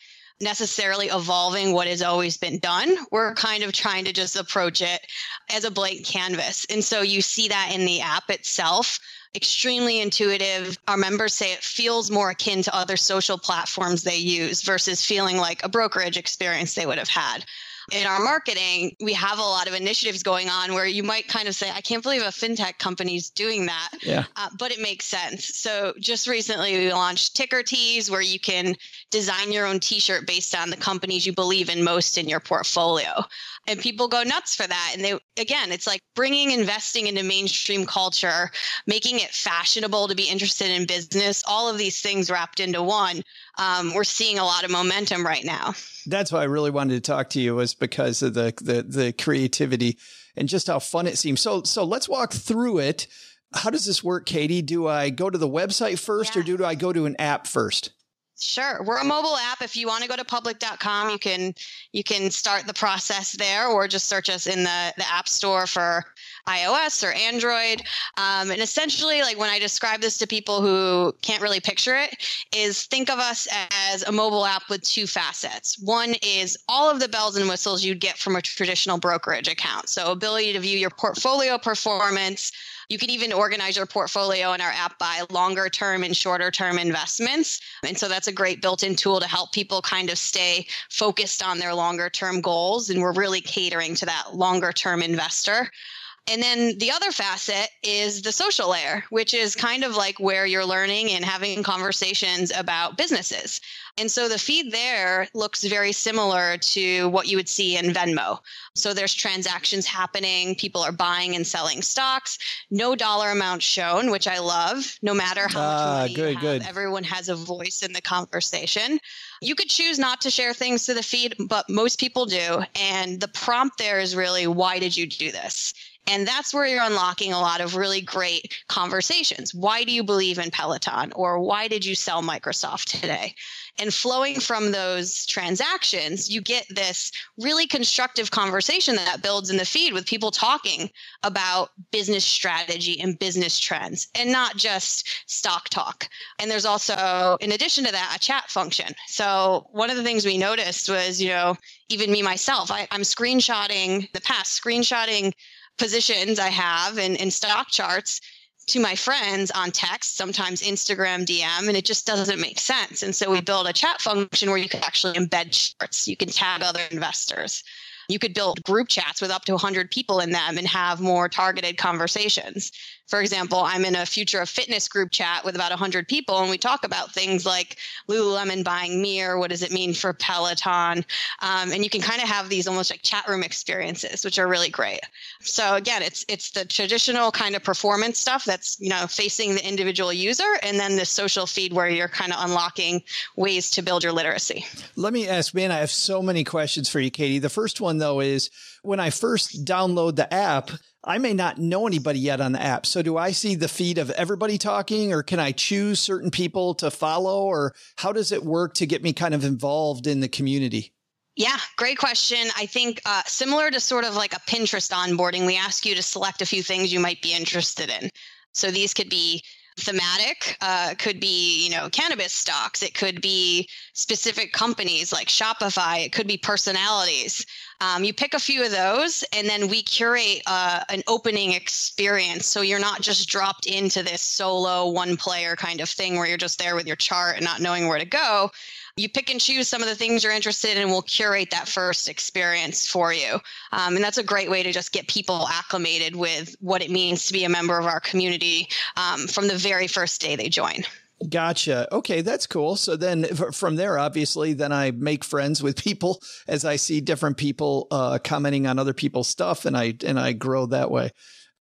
necessarily evolving what has always been done. We're kind of trying to just approach it as a blank canvas. And so you see that in the app itself. Extremely intuitive. Our members say it feels more akin to other social platforms they use versus feeling like a brokerage experience they would have had in our marketing, we have a lot of initiatives going on where you might kind of say, I can't believe a fintech company's doing that. Yeah. Uh, but it makes sense. So just recently we launched Ticker Tees where you can design your own t-shirt based on the companies you believe in most in your portfolio. And people go nuts for that. And they, again, it's like bringing investing into mainstream culture, making it fashionable to be interested in business, all of these things wrapped into one. Um, we're seeing a lot of momentum right now that's why I really wanted to talk to you was because of the, the, the creativity and just how fun it seems. So, so let's walk through it. How does this work, Katie? Do I go to the website first yeah. or do I go to an app first? Sure. We're a mobile app. If you want to go to public.com, you can you can start the process there or just search us in the, the app store for iOS or Android. Um, and essentially, like when I describe this to people who can't really picture it, is think of us as a mobile app with two facets. One is all of the bells and whistles you'd get from a traditional brokerage account. So ability to view your portfolio performance, you can even organize your portfolio in our app by longer term and shorter term investments. And so that's a great built in tool to help people kind of stay focused on their longer term goals. And we're really catering to that longer term investor. And then the other facet is the social layer, which is kind of like where you're learning and having conversations about businesses. And so the feed there looks very similar to what you would see in Venmo. So there's transactions happening, people are buying and selling stocks, no dollar amount shown, which I love, no matter how much ah, money good, have, good. everyone has a voice in the conversation. You could choose not to share things to the feed, but most people do. And the prompt there is really, why did you do this? And that's where you're unlocking a lot of really great conversations. Why do you believe in Peloton? Or why did you sell Microsoft today? And flowing from those transactions, you get this really constructive conversation that builds in the feed with people talking about business strategy and business trends and not just stock talk. And there's also, in addition to that, a chat function. So one of the things we noticed was, you know, even me myself, I, I'm screenshotting the past, screenshotting positions I have in, in stock charts to my friends on text, sometimes Instagram DM, and it just doesn't make sense. And so we build a chat function where you can actually embed charts. You can tag other investors. You could build group chats with up to 100 people in them and have more targeted conversations. For example, I'm in a future of fitness group chat with about 100 people, and we talk about things like Lululemon buying Mirror. What does it mean for Peloton? Um, and you can kind of have these almost like chat room experiences, which are really great. So again, it's it's the traditional kind of performance stuff that's you know facing the individual user, and then the social feed where you're kind of unlocking ways to build your literacy. Let me ask, man, I have so many questions for you, Katie. The first one though is when I first download the app. I may not know anybody yet on the app. So do I see the feed of everybody talking or can I choose certain people to follow or how does it work to get me kind of involved in the community? Yeah, great question. I think uh, similar to sort of like a Pinterest onboarding, we ask you to select a few things you might be interested in. So these could be thematic uh, could be you know cannabis stocks. It could be specific companies like shopify. It could be personalities. Um, you pick a few of those and then we curate uh, an opening experience. So you're not just dropped into this solo one player kind of thing where you're just there with your chart and not knowing where to go you pick and choose some of the things you're interested in and we'll curate that first experience for you um, and that's a great way to just get people acclimated with what it means to be a member of our community um, from the very first day they join Gotcha. Okay, that's cool. So then from there, obviously, then I make friends with people as I see different people uh, commenting on other people's stuff, and I and I grow that way.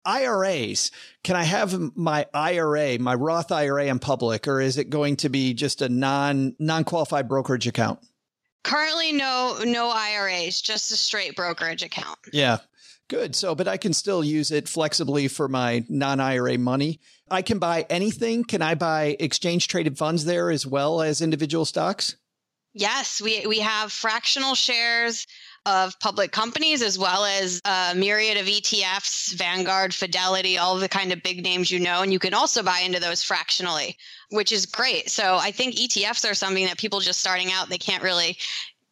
IRAs. Can I have my IRA, my Roth IRA in public, or is it going to be just a non non qualified brokerage account? Currently, no no IRAs, just a straight brokerage account. Yeah, Good. So, but I can still use it flexibly for my non IRA money. I can buy anything. Can I buy exchange traded funds there as well as individual stocks? Yes, we, we have fractional shares of public companies as well as a myriad of ETFs, Vanguard, Fidelity, all the kind of big names you know. And you can also buy into those fractionally, which is great. So I think ETFs are something that people just starting out, they can't really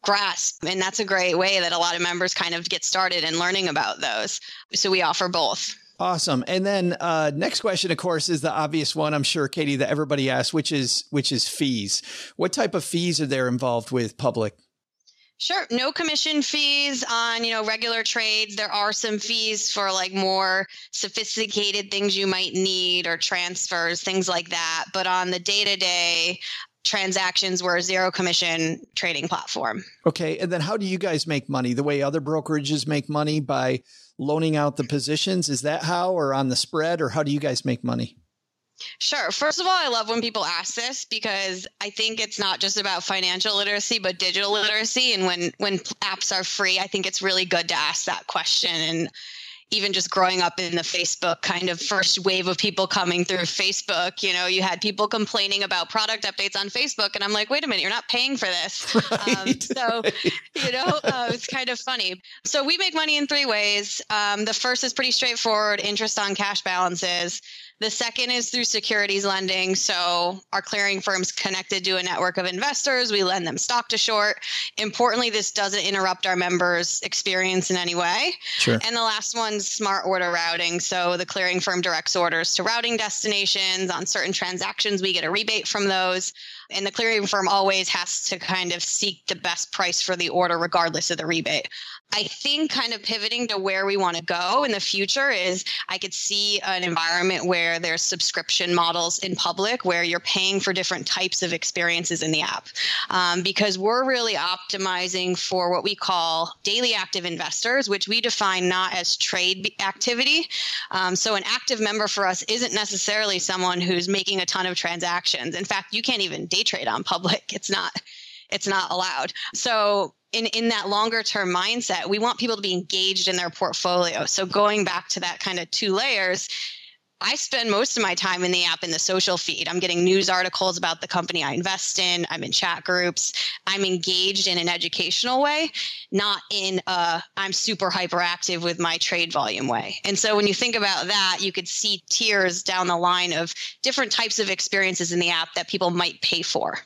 grasp. And that's a great way that a lot of members kind of get started in learning about those. So we offer both. Awesome. And then uh, next question, of course, is the obvious one. I'm sure, Katie, that everybody asks, which is which is fees. What type of fees are there involved with public? Sure. No commission fees on, you know, regular trades. There are some fees for like more sophisticated things you might need or transfers, things like that. But on the day to day transactions, we're a zero commission trading platform. Okay. And then how do you guys make money? The way other brokerages make money by loaning out the positions? Is that how, or on the spread, or how do you guys make money? Sure. First of all, I love when people ask this because I think it's not just about financial literacy, but digital literacy. And when when apps are free, I think it's really good to ask that question. And even just growing up in the Facebook kind of first wave of people coming through Facebook, you know, you had people complaining about product updates on Facebook. And I'm like, wait a minute, you're not paying for this. Right, um, so, right. you know, uh, it's kind of funny. So we make money in three ways. Um, the first is pretty straightforward interest on cash balances. The second is through securities lending. So our clearing firm's connected to a network of investors. We lend them stock to short. Importantly, this doesn't interrupt our members' experience in any way. Sure. And the last one's smart order routing. So the clearing firm directs orders to routing destinations. On certain transactions, we get a rebate from those. And the clearing firm always has to kind of seek the best price for the order, regardless of the rebate. I think kind of pivoting to where we want to go in the future is I could see an environment where there's subscription models in public where you're paying for different types of experiences in the app. Um, because we're really optimizing for what we call daily active investors, which we define not as trade activity. Um, so an active member for us isn't necessarily someone who's making a ton of transactions. In fact, you can't even day trade on public. It's not it's not allowed. So in, in that longer term mindset, we want people to be engaged in their portfolio. So going back to that kind of two layers, I spend most of my time in the app in the social feed. I'm getting news articles about the company I invest in. I'm in chat groups. I'm engaged in an educational way, not in a I'm super hyperactive with my trade volume way. And so when you think about that, you could see tiers down the line of different types of experiences in the app that people might pay for.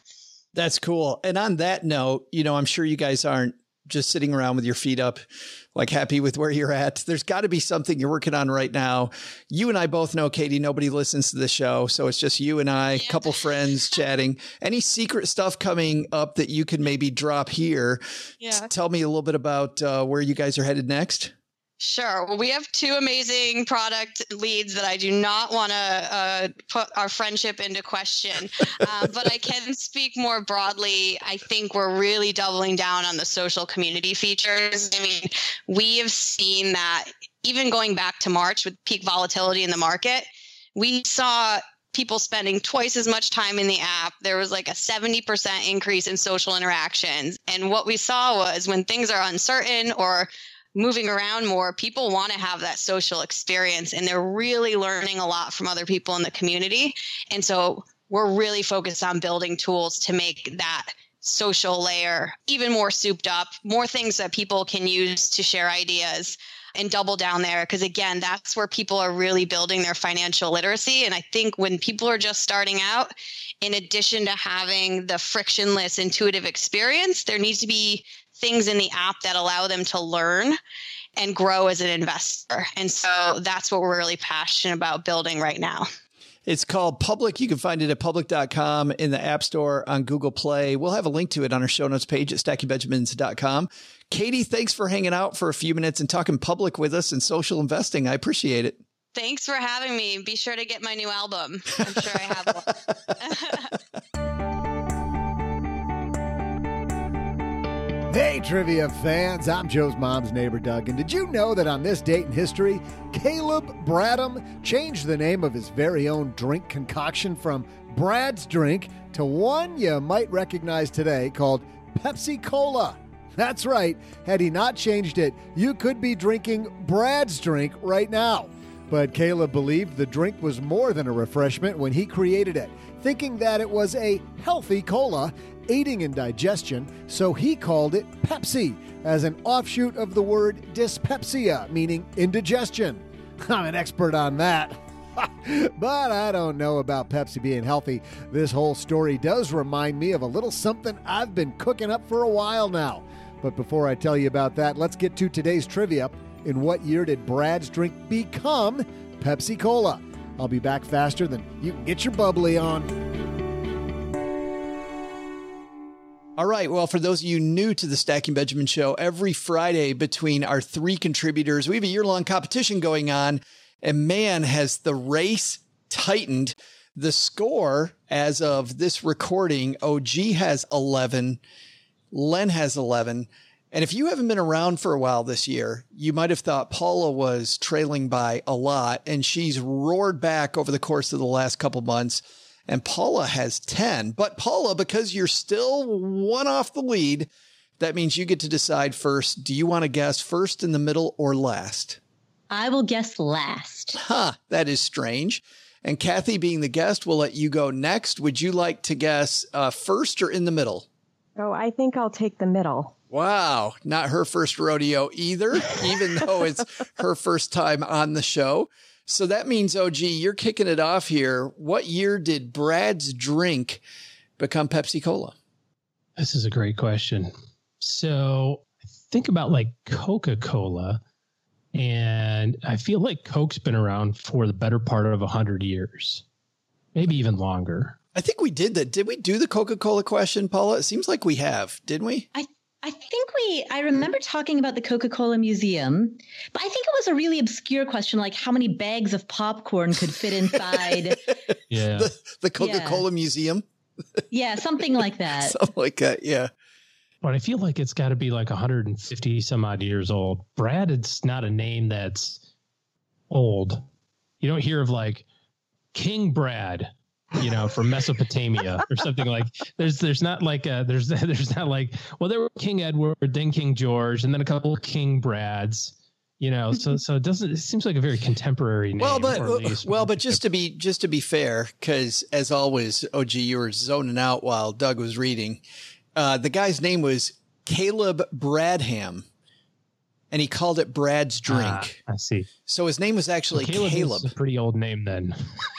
That's cool. And on that note, you know, I'm sure you guys aren't just sitting around with your feet up, like happy with where you're at. There's got to be something you're working on right now. You and I both know, Katie, nobody listens to the show. So it's just you and I, a couple friends chatting. Any secret stuff coming up that you could maybe drop here? Yeah. Tell me a little bit about uh, where you guys are headed next. Sure. Well, we have two amazing product leads that I do not want to uh, put our friendship into question, uh, but I can speak more broadly. I think we're really doubling down on the social community features. I mean, we have seen that even going back to March with peak volatility in the market, we saw people spending twice as much time in the app. There was like a 70% increase in social interactions. And what we saw was when things are uncertain or moving around more, people want to have that social experience and they're really learning a lot from other people in the community. And so we're really focused on building tools to make that social layer even more souped up, more things that people can use to share ideas and double down there because again that's where people are really building their financial literacy and i think when people are just starting out in addition to having the frictionless intuitive experience there needs to be things in the app that allow them to learn and grow as an investor. And so that's what we're really passionate about building right now. It's called Public. You can find it at public.com in the App Store on Google Play. We'll have a link to it on our show notes page at stackingbenjamins.com. Katie, thanks for hanging out for a few minutes and talking public with us and social investing. I appreciate it. Thanks for having me. Be sure to get my new album. I'm sure I have one. Hey, trivia fans, I'm Joe's mom's neighbor, Doug, and did you know that on this date in history, Caleb Bradham changed the name of his very own drink concoction from Brad's Drink to one you might recognize today called Pepsi Cola? That's right. Had he not changed it, you could be drinking Brad's drink right now. But Caleb believed the drink was more than a refreshment when he created it, thinking that it was a healthy cola, aiding in digestion, so he called it Pepsi, as an offshoot of the word dyspepsia, meaning indigestion. I'm an expert on that. but I don't know about Pepsi being healthy. This whole story does remind me of a little something I've been cooking up for a while now. But before I tell you about that, let's get to today's trivia. In what year did Brad's drink become Pepsi Cola? I'll be back faster than you can get your bubbly on. All right. Well, for those of you new to the Stacking Benjamin show, every Friday between our three contributors, we have a year long competition going on. And man, has the race tightened. The score as of this recording, OG has 11, Len has 11. And if you haven't been around for a while this year, you might have thought Paula was trailing by a lot and she's roared back over the course of the last couple months. And Paula has 10. But Paula, because you're still one off the lead, that means you get to decide first. Do you want to guess first in the middle or last? I will guess last. Huh, that is strange. And Kathe, being the guest, will let you go next. Would you like to guess uh, first or in the middle? Oh, I think I'll take the middle. Wow, not her first rodeo either, even though it's her first time on the show. So that means, oh, OG, you're kicking it off here. What year did Brad's drink become Pepsi Cola? This is a great question. So think about like Coca Cola, and I feel like Coke's been around for the better part of 100 years, maybe even longer. I think we did that. Did we do the Coca Cola question, Paula? It seems like we have, didn't we? I I think we, I remember talking about the Coca Cola Museum, but I think it was a really obscure question like how many bags of popcorn could fit inside. yeah. The, the Coca Cola Yeah. Museum. yeah, something like that. Something like that. Yeah. But I feel like it's got to be like 150 some odd years old. Brad, it's not a name that's old. You don't hear of like King Brad, you know, from Mesopotamia or something like. There's there's not like a, there's there's not like well there were King Edward, then King George, and then a couple of King Brads. You know, so so it doesn't. It seems like a very contemporary name. Well, but well, but just to be just to be fair, because as always, OG, you were zoning out while Doug was reading. Uh, the guy's name was Caleb Bradham, and he called it Brad's drink. Ah, I see. So his name was actually Well, Caleb, Caleb. a pretty old name then.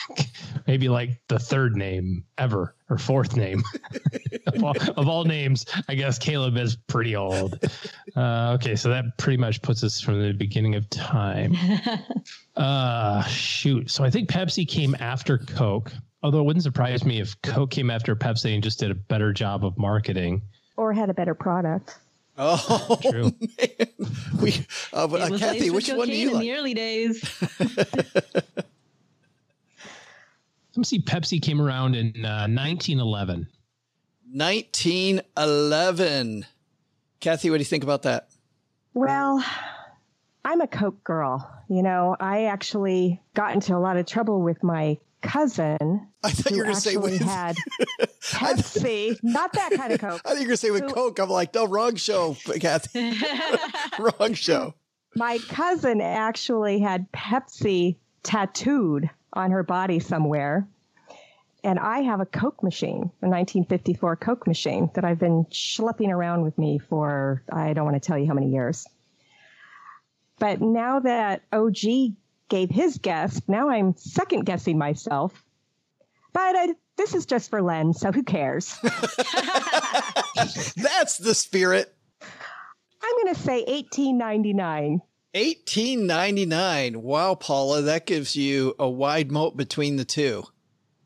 Maybe like the third name ever or fourth name of, all, of all names. I guess Caleb is pretty old. Uh, okay, so that pretty much puts us from the beginning of time. Uh, shoot. So I think Pepsi came after Coke. Although it wouldn't surprise me if Coke came after Pepsi and just did a better job of marketing. Or had a better product. Oh, True. man. We, uh, uh, Kathe, which one do cocaine you in like? the early days? Let me see. Pepsi came around in uh, 1911. 1911. Kathe, what do you think about that? Well, I'm a Coke girl. You know, I actually got into a lot of trouble with my cousin. I thought you were going to say actually with had Pepsi, not that kind of Coke. I think you're going to say with Coke. I'm like, no, wrong show, Kathe. wrong show. My cousin actually had Pepsi tattooed on her body somewhere. And I have a Coke machine, a 1954 Coke machine that I've been schlepping around with me for, I don't want to tell you how many years. But now that OG gave his guess, now I'm second guessing myself. But I, this is just for Len, so who cares? That's the spirit. I'm going to say 1899. 1899. Wow, Paula, that gives you a wide moat between the two.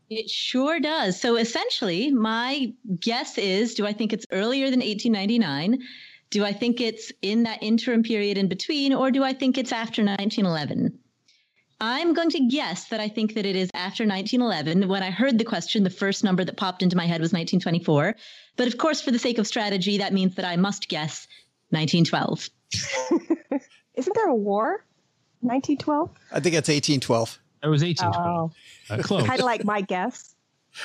It sure does. So essentially, my guess is do I think it's earlier than 1899? Do I think it's in that interim period in between, or do I think it's after 1911? I'm going to guess that I think that it is after 1911. When I heard the question, the first number that popped into my head was 1924. But of course, for the sake of strategy, that means that I must guess 1912. Isn't there a war? 1912? I think that's 1812. It was 1812. Oh, Uh, close. kind of like my guess.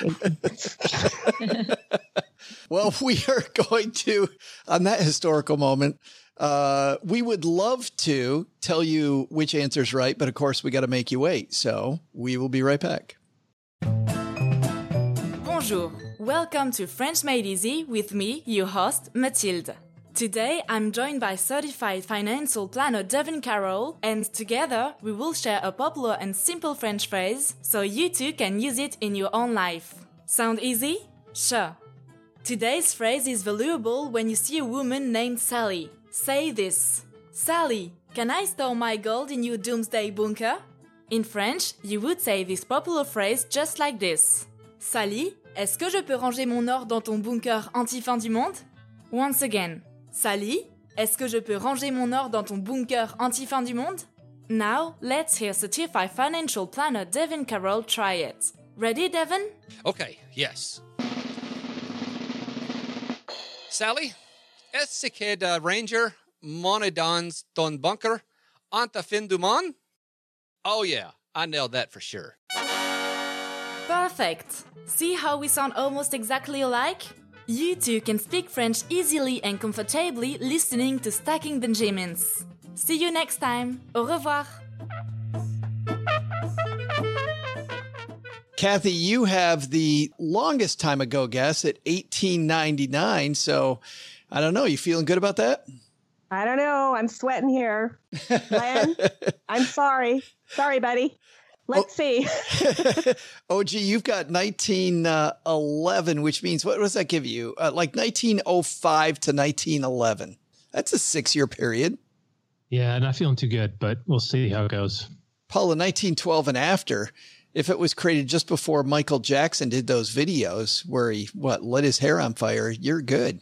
well, we are going to, on that historical moment, uh, we would love to tell you which answer's right, but of course, we got to make you wait. So we will be right back. Bonjour. Welcome to French Made Easy with me, your host, Mathilde. Today, I'm joined by certified financial planner Devin Carroll, and together we will share a popular and simple French phrase so you too can use it in your own life. Sound easy? Sure. Today's phrase is valuable when you see a woman named Sally. Say this Sally, can I store my gold in your doomsday bunker? In French, you would say this popular phrase just like this Sally, est-ce que je peux ranger mon or dans ton bunker anti-fin du monde? Once again, Sally, est-ce que je peux ranger mon or dans ton bunker anti-fin du monde? Now, let's hear certified financial planner Devin Carroll try it. Ready, Devin? Okay, yes. Sally, est-ce que de ranger mon dans ton bunker anta fin du monde? Oh yeah, I nailed that for sure. Perfect! See how we sound almost exactly alike? You too can speak French easily and comfortably listening to Stacking Benjamins. See you next time. Au revoir. Kathe, you have the longest time ago guess at 1899. So I don't know. You feeling good about that? I don't know. I'm sweating here. Len, I'm sorry. Sorry, buddy. Let's see. oh, gee, you've got 1911, which means what does that give you? Uh, like 1905 to 1911. That's a six year period. Yeah, not feeling too good, but we'll see how it goes. Paula, 1912 and after, if it was created just before Michael Jackson did those videos where he, what, lit his hair on fire, you're good.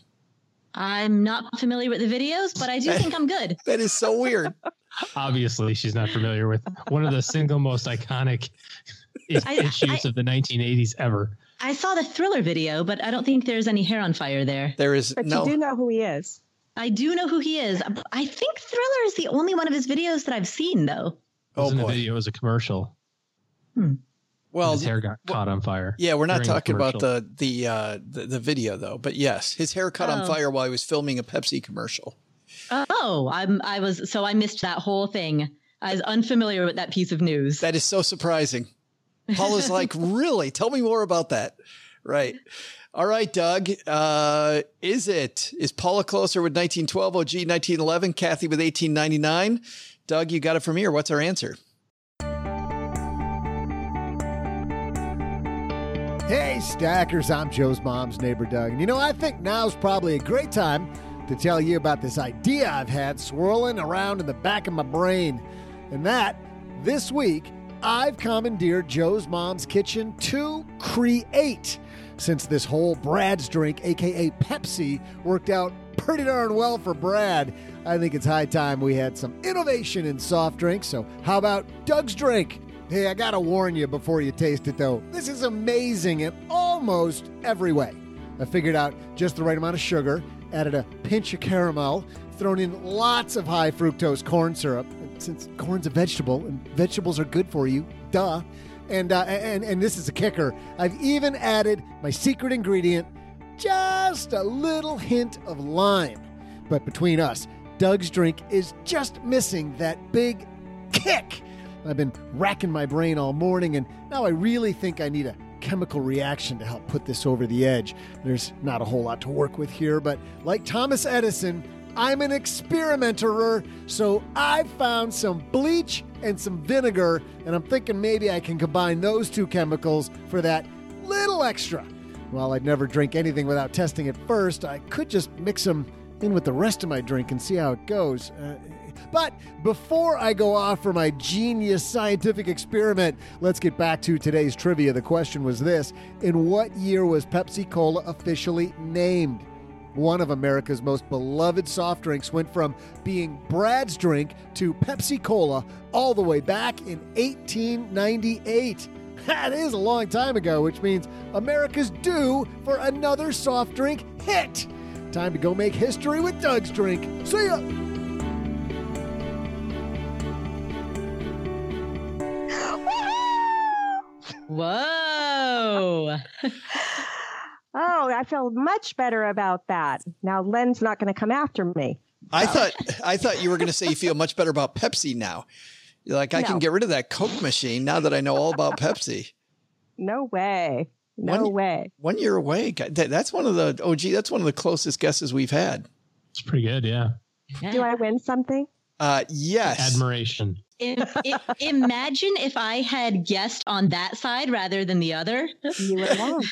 I'm not familiar with the videos, but I do think I'm good. That is so weird. Obviously, she's not familiar with one of the single most iconic I- issues of the 1980s ever. I saw the thriller video, but I don't think there's any hair on fire there. There is But you do know who he is. I do know who he is. I think Thriller is the only one of his videos that I've seen, though. Oh, wasn't a oh, video; it was a commercial. Hmm. Well, his hair got caught on fire. Yeah, we're not talking about the the, uh, the the video though. But yes, his hair caught on Oh. fire while he was filming a Pepsi commercial. Oh, I'm I was so I missed that whole thing. I was unfamiliar with that piece of news. That is so surprising. Paula's like, really? Tell me more about that. Right. All right, Doug. Uh, is it is Paula closer with 1912? OG 1911. Kathe with 1899. Doug, you got it from here. What's our answer? Hey, Stackers, I'm Joe's mom's neighbor, Doug. And you know, I think now's probably a great time to tell you about this idea I've had swirling around in the back of my brain. And that, this week, I've commandeered Joe's mom's kitchen to create. Since this whole Brad's drink, aka Pepsi, worked out pretty darn well for Brad, I think it's high time we had some innovation in soft drinks. So, how about Doug's drink? Hey, I gotta warn you before you taste it though, this is amazing in almost every way. I figured out just the right amount of sugar, added a pinch of caramel, thrown in lots of high fructose corn syrup. Since corn's a vegetable and vegetables are good for you, duh. And, uh, and and this is a kicker. I've even added my secret ingredient, just a little hint of lime. But between us, Doug's drink is just missing that big kick. I've been racking my brain all morning, and now I really think I need a chemical reaction to help put this over the edge. There's not a whole lot to work with here, but like Thomas Edison, I'm an experimenter, so I've found some bleach and some vinegar, and I'm thinking maybe I can combine those two chemicals for that little extra. While I'd never drink anything without testing it first, I could just mix them in with the rest of my drink and see how it goes. Uh, but before I go off for my genius scientific experiment, let's get back to today's trivia. The question was this In what year was Pepsi Cola officially named? One of America's most beloved soft drinks went from being Brad's drink to Pepsi Cola all the way back in 1898. That is a long time ago, which means America's due for another soft drink hit. Time to go make history with Doug's drink. See ya! Whoa. Oh, I feel much better about that. Now Len's not going to come after me. I thought I thought you were going to say you feel much better about Pepsi now. You're like, I can get rid of that Coke machine now that I know all about Pepsi. No way. No One- way. One year away. That's one of the oh gee, That's one of the closest guesses we've had. It's pretty good, yeah. Do I win something? Uh, yes. Admiration. If, if, imagine if I had guessed on that side rather than the other. You would have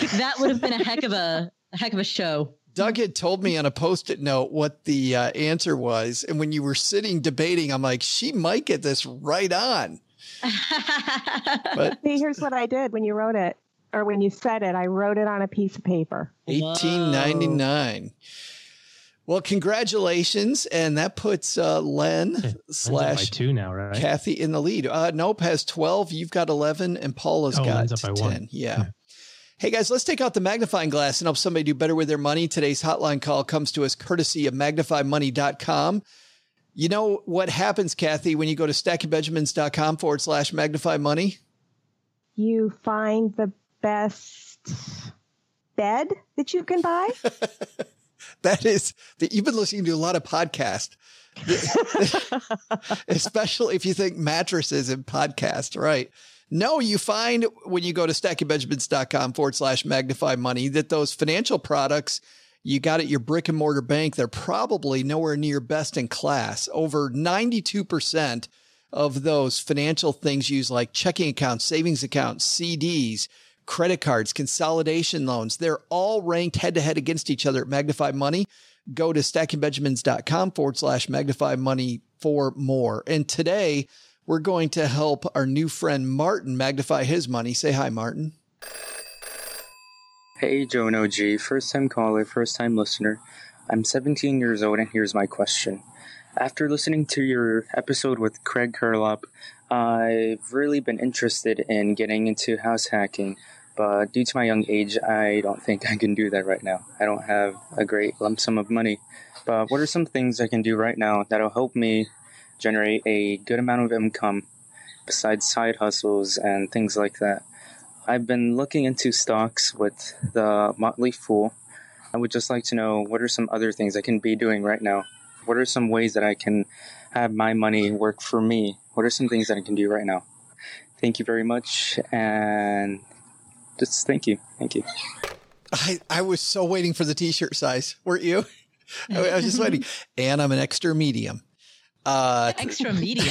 that would have been a heck of a, a heck of a show. Doug had told me on a post-it note what the uh, answer was, and when you were sitting debating, I'm like, she might get this right on. But See, here's what I did when you wrote it, or when you said it. I wrote it on a piece of paper. 1899. Well, congratulations, and that puts uh, Len By slash two now, right? Kathe in the lead. Uh, nope, has 12. You've got 11, and Paula's Oh, got up 10. one. Yeah. Hey guys, let's take out the magnifying glass and help somebody do better with their money. Today's hotline call comes to us courtesy of magnifymoney.com. You know what happens, Kathe, when you go to stackingbenjamins.com forward slash magnify money? You find the best bed that you can buy. That is that you've been listening to a lot of podcasts. Especially if you think mattresses and podcast, right? No, you find when you go to stackingbenjamins.com forward slash magnify money that those financial products you got at your brick and mortar bank, they're probably nowhere near best in class. Over 92% of those financial things used like checking accounts, savings accounts, CDs, credit cards, consolidation loans, they're all ranked head to head against each other at Magnify Money. Go to stackingbenjamins.com forward slash magnify money for more. And today we're going to help our new friend Martin magnify his money. Say hi, Martin. Hey, Joe and OG, first time caller, first time listener. I'm 17 years old, and here's my question. After listening to your episode with Craig Curelop, I've really been interested in getting into house hacking, but due to my young age, I don't think I can do that right now. I don't have a great lump sum of money. But what are some things I can do right now that'll help me generate a good amount of income besides side hustles and things like that? I've been looking into stocks with the Motley Fool. I would just like to know what are some other things I can be doing right now? What are some ways that I can have my money work for me? What are some things that I can do right now? Thank you very much, and just thank you. Thank you. I, I was so waiting for the t-shirt size. Weren't you? I, I was just waiting. And I'm an extra medium. Uh, Extra medium.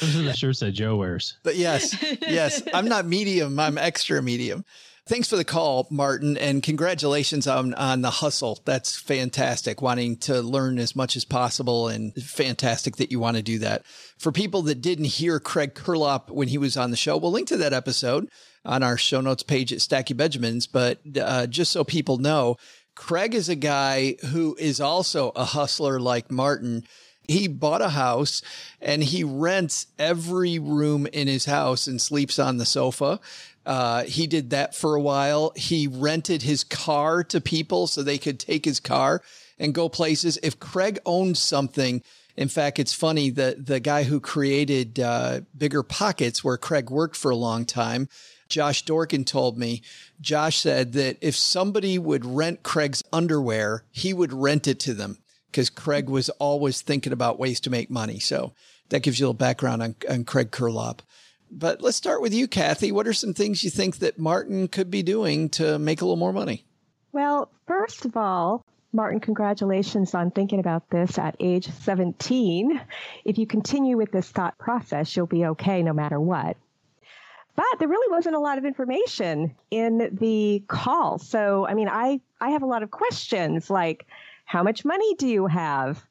Those are the shirts that Joe wears. But yes, yes, I'm not medium. I'm extra medium. Thanks for the call, Martin, and congratulations on on the hustle. That's fantastic. Wanting to learn as much as possible, and fantastic that you want to do that. For people that didn't hear Craig Curelop when he was on the show, we'll link to that episode on our show notes page at Stacking Benjamins. But uh, just so people know, Craig is a guy who is also a hustler like Martin he bought a house and he rents every room in his house and sleeps on the sofa. Uh, he did that for a while. He rented his car to people so they could take his car and go places. If Craig owned something, in fact, it's funny that the guy who created uh, Bigger Pockets, where Craig worked for a long time, Josh Dorkin told me, Josh said that if somebody would rent Craig's underwear, he would rent it to them because Craig was always thinking about ways to make money. So that gives you a little background on, on Craig Curelop. But let's start with you, Kathe. What are some things you think that Martin could be doing to make a little more money? Well, first of all, Martin, congratulations on thinking about this at age 17. If you continue with this thought process, you'll be okay no matter what. But there really wasn't a lot of information in the call. So, I mean, I, I have a lot of questions like, how much money do you have?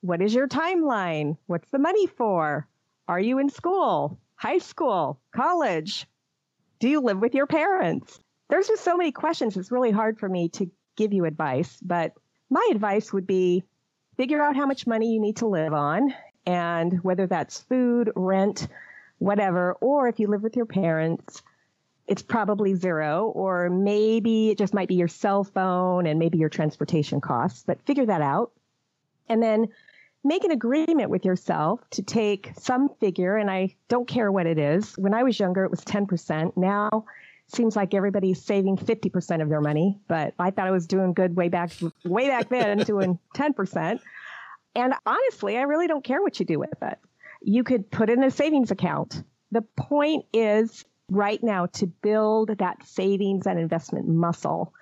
What is your timeline? What's the money for? Are you in school, high school, college? Do you live with your parents? There's just so many questions. It's really hard for me to give you advice, but my advice would be figure out how much money you need to live on and whether that's food, rent, whatever, or if you live with your parents, it's probably zero, or maybe it just might be your cell phone and maybe your transportation costs, but figure that out. And then make an agreement with yourself to take some figure, and I don't care what it is. When I was younger, it was 10%. Now, seems like everybody's saving 50% of their money, but I thought I was doing good way back way back then doing 10%. And honestly, I really don't care what you do with it. You could put in a savings account. The point is right now to build that savings and investment muscle.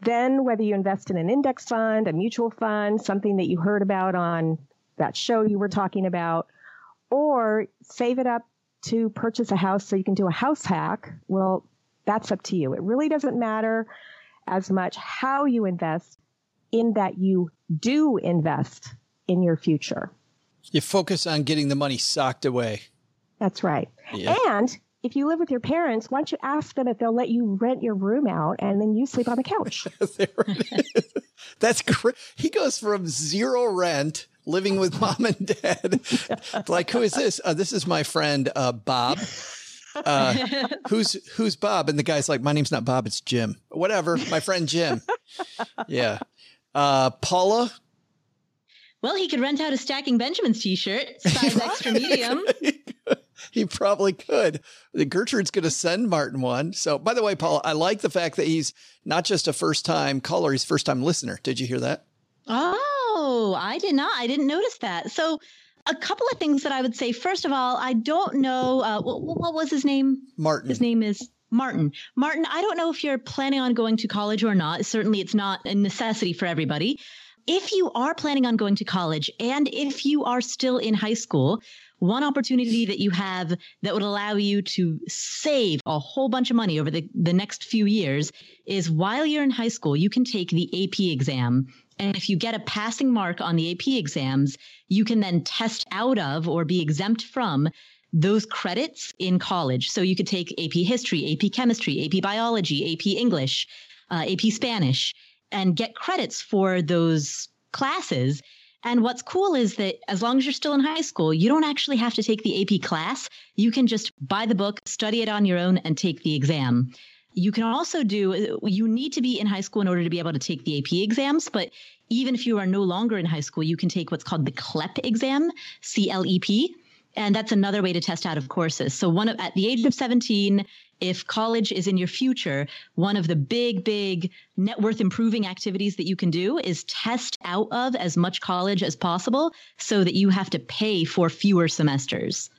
Then, whether you invest in an index fund, a mutual fund, something that you heard about on that show you were talking about, or save it up to purchase a house so you can do a house hack, well, that's up to you. It really doesn't matter as much how you invest, in that you do invest in your future. You focus on getting the money socked away. That's right. Yeah. And if you live with your parents, why don't you ask them if they'll let you rent your room out and then you sleep on the couch? That's great. He goes from zero rent, living with mom and dad. like, who is this? Uh, this is my friend uh, Bob. Uh, who's who's Bob? And the guy's like, my name's not Bob, it's Jim. Whatever, my friend Jim. Yeah. Uh, Paula, well, he could rent out a Stacking Benjamins t-shirt, size extra medium. He probably could. Gertrude's going to send Martin one. So, by the way, Paul, I like the fact that he's not just a first time caller, he's first time listener. Did you hear that? Oh, I did not. I didn't notice that. So, a couple of things that I would say. First of all, I don't know uh, what, what was his name. Martin. His name is Martin. Martin, I don't know if you're planning on going to college or not. Certainly, it's not a necessity for everybody. If you are planning on going to college and if you are still in high school, one opportunity that you have that would allow you to save a whole bunch of money over the, the next few years is while you're in high school, you can take the AP exam. And if you get a passing mark on the AP exams, you can then test out of or be exempt from those credits in college. So you could take AP history, AP chemistry, AP biology, AP English, uh, AP Spanish, and get credits for those classes. And what's cool is that as long as you're still in high school, you don't actually have to take the AP class. You can just buy the book, study it on your own, and take the exam. You can also do, you need to be in high school in order to be able to take the AP exams, but even if you are no longer in high school, you can take what's called the CLEP exam, C L E P. And that's another way to test out of courses. So one of, at the age of 17, if college is in your future, one of the big, big net worth improving activities that you can do is test out of as much college as possible so that you have to pay for fewer semesters.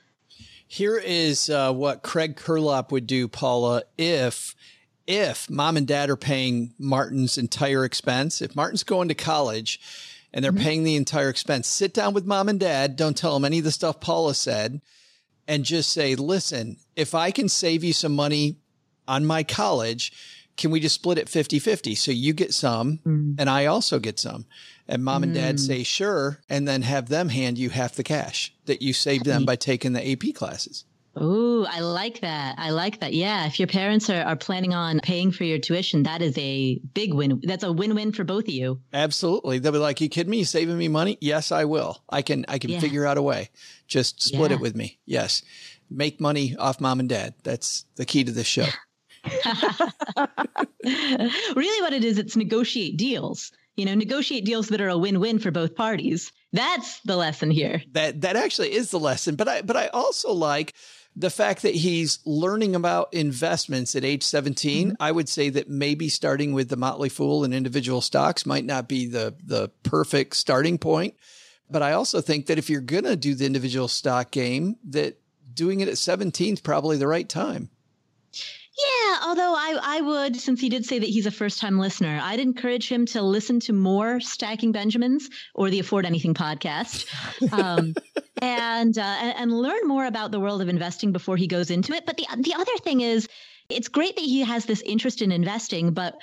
Here is uh, what Craig Curelop would do, Paula, if if mom and dad are paying Martin's entire expense, if Martin's going to college and they're mm-hmm. paying the entire expense, sit down with mom and dad. Don't tell them any of the stuff Paula said and just say, listen, if I can save you some money on my college, can we just split it 50 50? So you get some mm. and I also get some. And mom mm. and dad mm. say, sure. And then have them hand you half the cash that you saved them by taking the AP classes. Oh, I like that. I like that. Yeah. If your parents are, are planning on paying for your tuition, that is a big win. That's a win-win for both of you. Absolutely. They'll be like, you kidding me? You saving me money? Yes, I will. I can, I can yeah. figure out a way. Just split yeah. it with me. Yes. Make money off mom and dad. That's the key to this show. really what it is, it's negotiate deals. You know, negotiate deals that are a win-win for both parties. That's the lesson here. That that actually is the lesson. But I but I also like the fact that he's learning about investments at age 17, mm-hmm. I would say that maybe starting with the Motley Fool and individual stocks might not be the, the perfect starting point. But I also think that if you're going to do the individual stock game, that doing it at 17 is probably the right time. Yeah, although I, I would, since he did say that he's a first time listener, I'd encourage him to listen to more Stacking Benjamins or the Afford Anything podcast um, and, uh, and learn more about the world of investing before he goes into it. But the, the other thing is, it's great that he has this interest in investing, but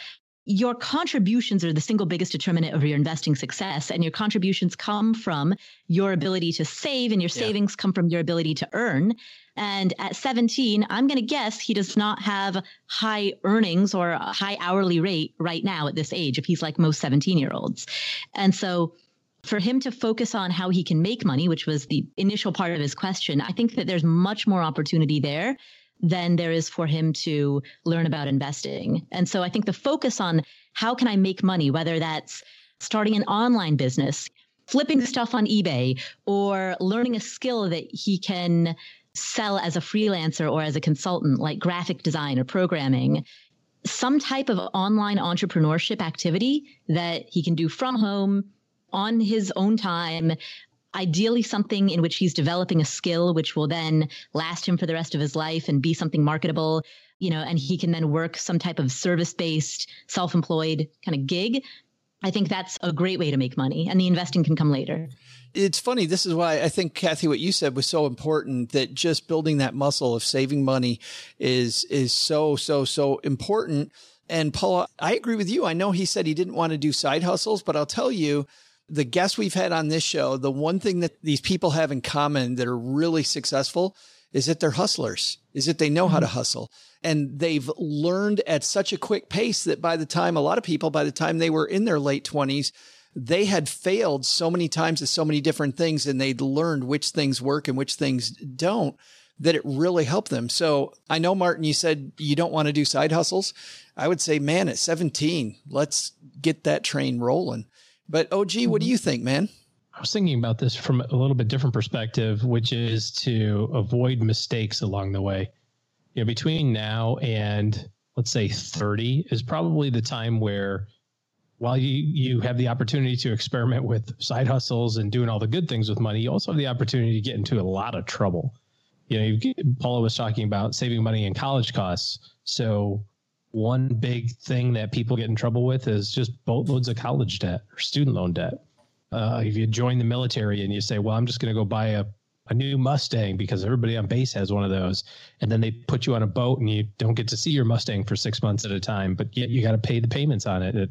your contributions are the single biggest determinant of your investing success. And your contributions come from your ability to save, and your savings yeah. come from your ability to earn. And at 17, I'm going to guess he does not have high earnings or a high hourly rate right now at this age, if he's like most 17 year olds. And so for him to focus on how he can make money, which was the initial part of his question, I think that there's much more opportunity there than there is for him to learn about investing. And so I think the focus on how can I make money, whether that's starting an online business, flipping stuff on eBay or learning a skill that he can sell as a freelancer or as a consultant, like graphic design or programming, some type of online entrepreneurship activity that he can do from home on his own time. Ideally, something in which he's developing a skill which will then last him for the rest of his life and be something marketable, you know, and he can then work some type of service based, self employed kind of gig. I think that's a great way to make money, and the investing can come later it's funny. This is why I think Kathe, what you said was so important that just building that muscle of saving money is, is so, so, so important. And Paula, I agree with you. I know he said he didn't want to do side hustles, but I'll tell you, the guests we've had on this show, the one thing that these people have in common that are really successful is that they're hustlers, is that they know how to mm-hmm. hustle. And they've learned at such a quick pace that by the time a lot of people, by the time they were in their late 20s, they had failed so many times at so many different things and they'd learned which things work and which things don't that it really helped them. So I know, Martin, you said you don't want to do side hustles. I would say, man, at 17, let's get that train rolling. But OG, what do mm-hmm. you think, man? I was thinking about this from a little bit different perspective, which is to avoid mistakes along the way. You know, between now and let's say 30 is probably the time where while you, you have the opportunity to experiment with side hustles and doing all the good things with money, you also have the opportunity to get into a lot of trouble. You know, you, Paula was talking about saving money in college costs. So one big thing that people get in trouble with is just boatloads of college debt or student loan debt. Uh, if you join the military and you say, well, I'm just going to go buy a, a new Mustang because everybody on base has one of those. And then they put you on a boat and you don't get to see your Mustang for six months at a time, but yet you got to pay the payments on it. it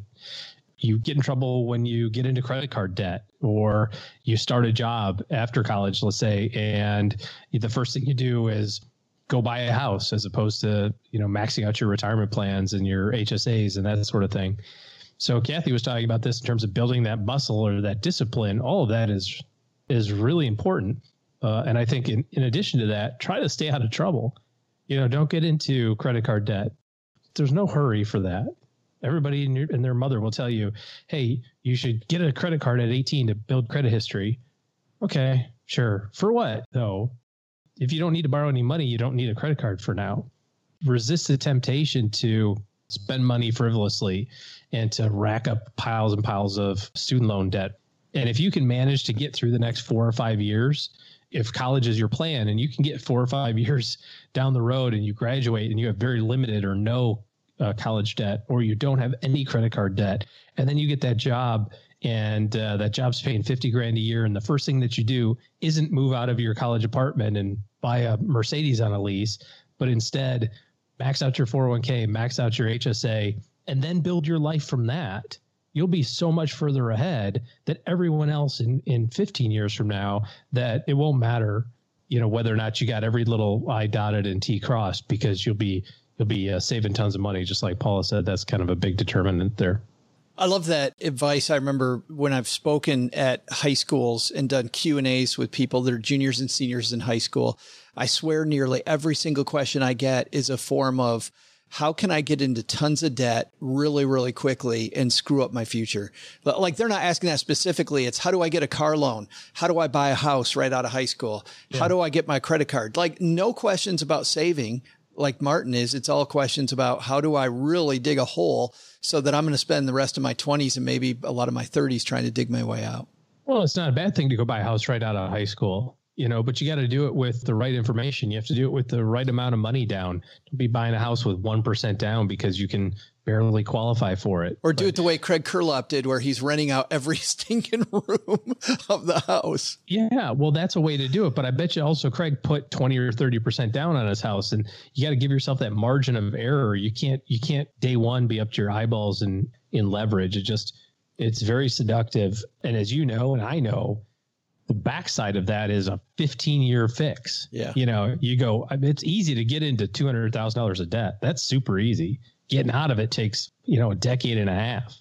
you get in trouble when you get into credit card debt or you start a job after college, let's say, and the first thing you do is go buy a house as opposed to, you know, maxing out your retirement plans and your HSAs and that sort of thing. So Kathe was talking about this in terms of building that muscle or that discipline. All of that is is really important. Uh, and I think in, in addition to that, try to stay out of trouble. You know, don't get into credit card debt. There's no hurry for that. Everybody your, and their mother will tell you, hey, you should get a credit card at 18 to build credit history. Okay, sure. For what, though? If you don't need to borrow any money, you don't need a credit card for now. Resist the temptation to spend money frivolously and to rack up piles and piles of student loan debt. And if you can manage to get through the next four or five years, if college is your plan and you can get four or five years down the road and you graduate and you have very limited or no uh, college debt or you don't have any credit card debt and then you get that job and uh, that job's paying 50 grand a year and the first thing that you do isn't move out of your college apartment and buy a mercedes on a lease but instead max out your 401k max out your hsa and then build your life from that you'll be so much further ahead that everyone else in, in 15 years from now that it won't matter you know whether or not you got every little i dotted and t crossed because you'll be you'll be uh, saving tons of money. Just like Paula said, that's kind of a big determinant there. I love that advice. I remember when I've spoken at high schools and done Q and A's with people that are juniors and seniors in high school. I swear nearly every single question I get is a form of, how can I get into tons of debt really, really quickly and screw up my future? Like they're not asking that specifically. It's how do I get a car loan? How do I buy a house right out of high school? Yeah. How do I get my credit card? Like no questions about saving like Martin is, it's all questions about how do I really dig a hole so that I'm going to spend the rest of my 20s and maybe a lot of my 30s trying to dig my way out. Well, it's not a bad thing to go buy a house right out of high school, you know, but you got to do it with the right information. You have to do it with the right amount of money down. Don't be buying a house with 1% down because you can barely qualify for it. Or do but, it the way Craig Curelop did, where he's renting out every stinking room of the house. Yeah, well, that's a way to do it. But I bet you also Craig put twenty or thirty percent down on his house, and you got to give yourself that margin of error. You can't you can't day one be up to your eyeballs in in leverage. It just it's very seductive, and as you know, and I know. The backside of that is a 15 year fix. Yeah. You know, you go, it's easy to get into $200,000 of debt. That's super easy getting out of it takes, you know, a decade and a half.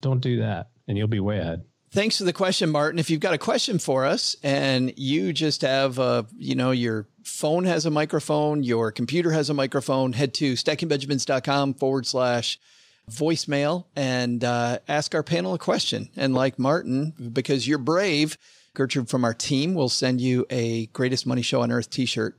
Don't do that and you'll be way ahead. Thanks for the question, Martin. If you've got a question for us and you just have, a, you know, your phone has a microphone, your computer has a microphone, head to stackingbenjamins.com forward slash voicemail and uh, ask our panel a question. And like Martin, because you're brave, Gertrude from our team will send you a Greatest Money Show on Earth t shirt.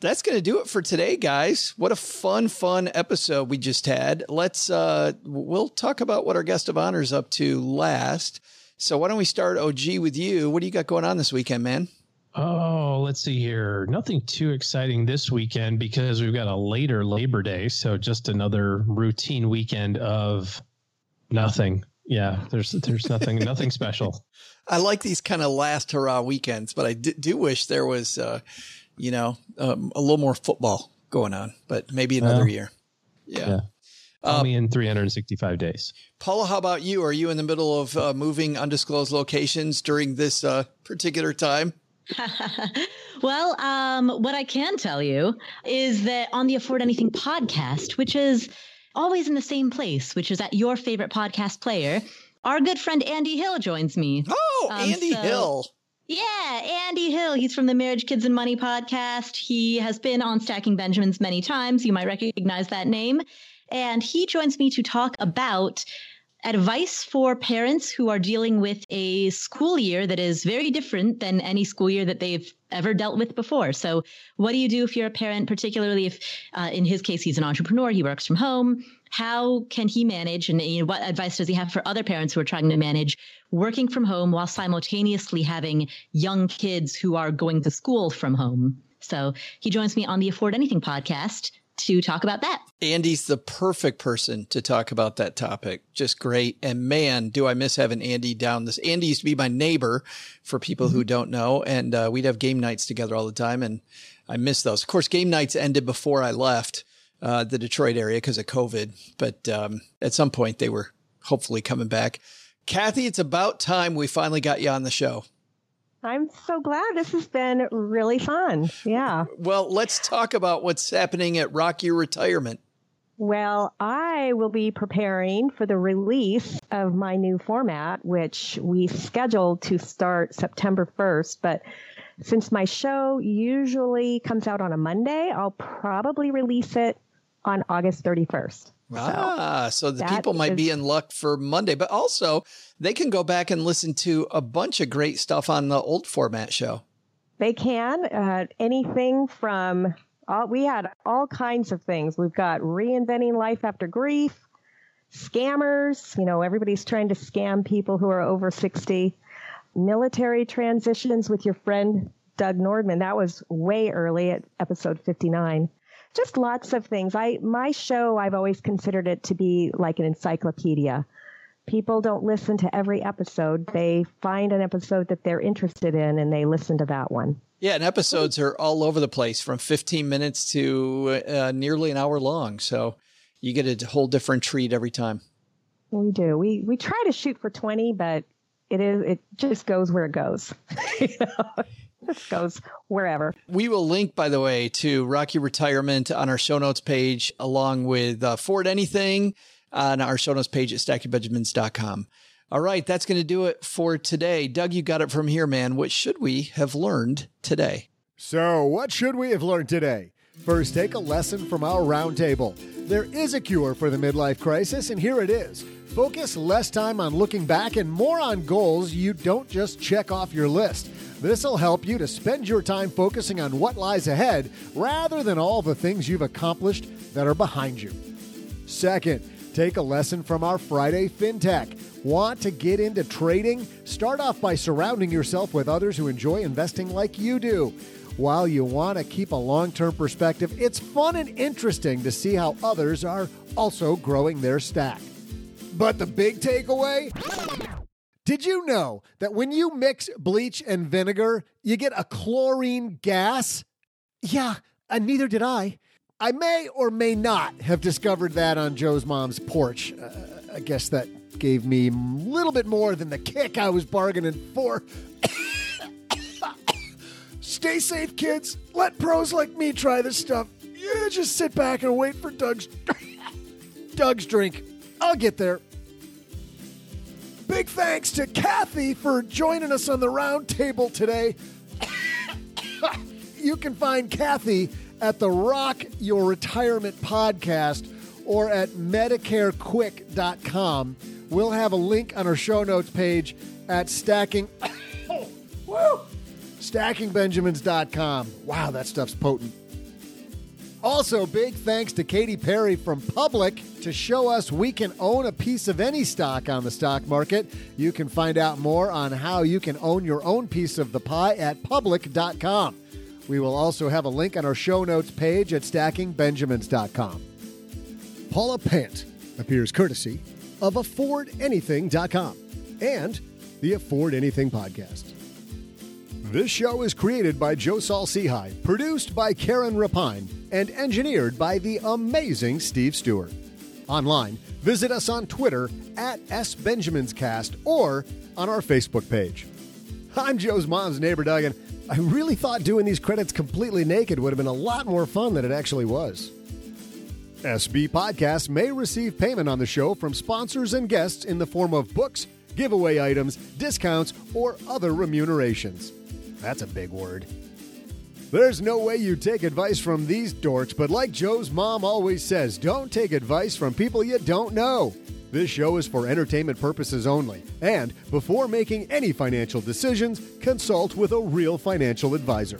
That's going to do it for today, guys. What a fun, fun episode we just had. Let's, uh, we'll talk about what our guest of honor is up to last. So why don't we start OG with you? What do you got going on this weekend, man? Oh, let's see here. Nothing too exciting this weekend because we've got a later Labor Day. So just another routine weekend of nothing. Yeah, there's there's nothing nothing special. I like these kind of last hurrah weekends, but I do wish there was, uh, you know, um, a little more football going on. But maybe another Well, year. Yeah. Yeah. Only in 365 days. Paula, how about you? Are you in the middle of uh, moving undisclosed locations during this uh, particular time? well, um, what I can tell you is that on the Afford Anything podcast, which is always in the same place, which is at your favorite podcast player, our good friend Andy Hill joins me. Oh, Um, Andy so- Hill. Yeah, Andy Hill. He's from the Marriage, Kids, and Money podcast. He has been on Stacking Benjamins many times. You might recognize that name. And he joins me to talk about advice for parents who are dealing with a school year that is very different than any school year that they've ever dealt with before. So, what do you do if you're a parent, particularly if, uh, in his case, he's an entrepreneur, he works from home? How can he manage, and you know, what advice does he have for other parents who are trying to manage working from home while simultaneously having young kids who are going to school from home? So, he joins me on the Afford Anything podcast to talk about that. Andy's the perfect person to talk about that topic. Just great. And man, do I miss having Andy down this. Andy used to be my neighbor for people who don't know. And uh, we'd have game nights together all the time. And I miss those. Of course, game nights ended before I left uh, the Detroit area because of COVID. But um, at some point, they were hopefully coming back. Kathe, it's about time we finally got you on the show. I'm so glad this has been really fun. Yeah. Well, let's talk about what's happening at Rock Your Retirement. Well, I will be preparing for the release of my new format, which we scheduled to start September 1st. But since my show usually comes out on a Monday, I'll probably release it on August 31st. Ah, so the people might be in luck for Monday, but also they can go back and listen to a bunch of great stuff on the old format show. They can. Uh, anything from, all, we had all kinds of things. We've got reinventing life after grief, scammers. You know, everybody's trying to scam people who are over 60. Military transitions with your friend Doug Nordman. That was way early at episode 59. Just lots of things. I my show I've always considered it to be like an encyclopedia. People don't listen to every episode. They find an episode that they're interested in and they listen to that one. Yeah, and episodes are all over the place from 15 minutes to uh, nearly an hour long. So you get a whole different treat every time. We do. We we try to shoot for 20, but it is it just goes where it goes. you know, goes wherever. We will link, by the way, to Rock Your Retirement on our show notes page, along with uh, Ford Anything on our show notes page at stackingbenjamins.com. All right, that's going to do it for today. Doug, you got it from here, man. What should we have learned today? So, what should we have learned today? First, take a lesson from our roundtable. There is a cure for the midlife crisis, and here it is. Focus less time on looking back and more on goals you don't just check off your list. This will help you to spend your time focusing on what lies ahead rather than all the things you've accomplished that are behind you. Second, take a lesson from our Friday FinTech. Want to get into trading? Start off by surrounding yourself with others who enjoy investing like you do. While you want to keep a long term perspective, it's fun and interesting to see how others are also growing their stack. But the big takeaway? Did you know that when you mix bleach and vinegar, you get a chlorine gas? Yeah, and neither did I. I may or may not have discovered that on Joe's mom's porch. Uh, I guess that gave me a little bit more than the kick I was bargaining for. Stay safe, kids. Let pros like me try this stuff. Yeah, just sit back and wait for Doug's Doug's drink. I'll get there. Big thanks to Kathe for joining us on the roundtable today. you can find Kathe at the Rock Your Retirement podcast or at medicarequick.com. We'll have a link on our show notes page at stacking woo, stackingbenjamins.com. Wow, that stuff's potent. Also, big thanks to Katie Perry from Public to show us we can own a piece of any stock on the stock market. You can find out more on how you can own your own piece of the pie at public.com. We will also have a link on our show notes page at stackingbenjamins.com. Paula Pant appears courtesy of AffordAnything.com and the Afford Anything podcast. This show is created by Joe Saul Sehy, produced by Karen Rapine, and engineered by the amazing Steve Stewart. Online, visit us on Twitter at SBenjaminsCast or on our Facebook page. I'm Joe's mom's neighbor, Doug, and I really thought doing these credits completely naked would have been a lot more fun than it actually was. SB Podcasts may receive payment on the show from sponsors and guests in the form of books, giveaway items, discounts, or other remunerations. That's a big word. There's no way you take advice from these dorks, but like Joe's mom always says, don't take advice from people you don't know. This show is for entertainment purposes only, and before making any financial decisions, consult with a real financial advisor.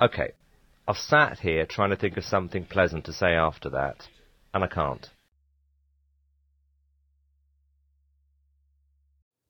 Okay, I've sat here trying to think of something pleasant to say after that, and I can't.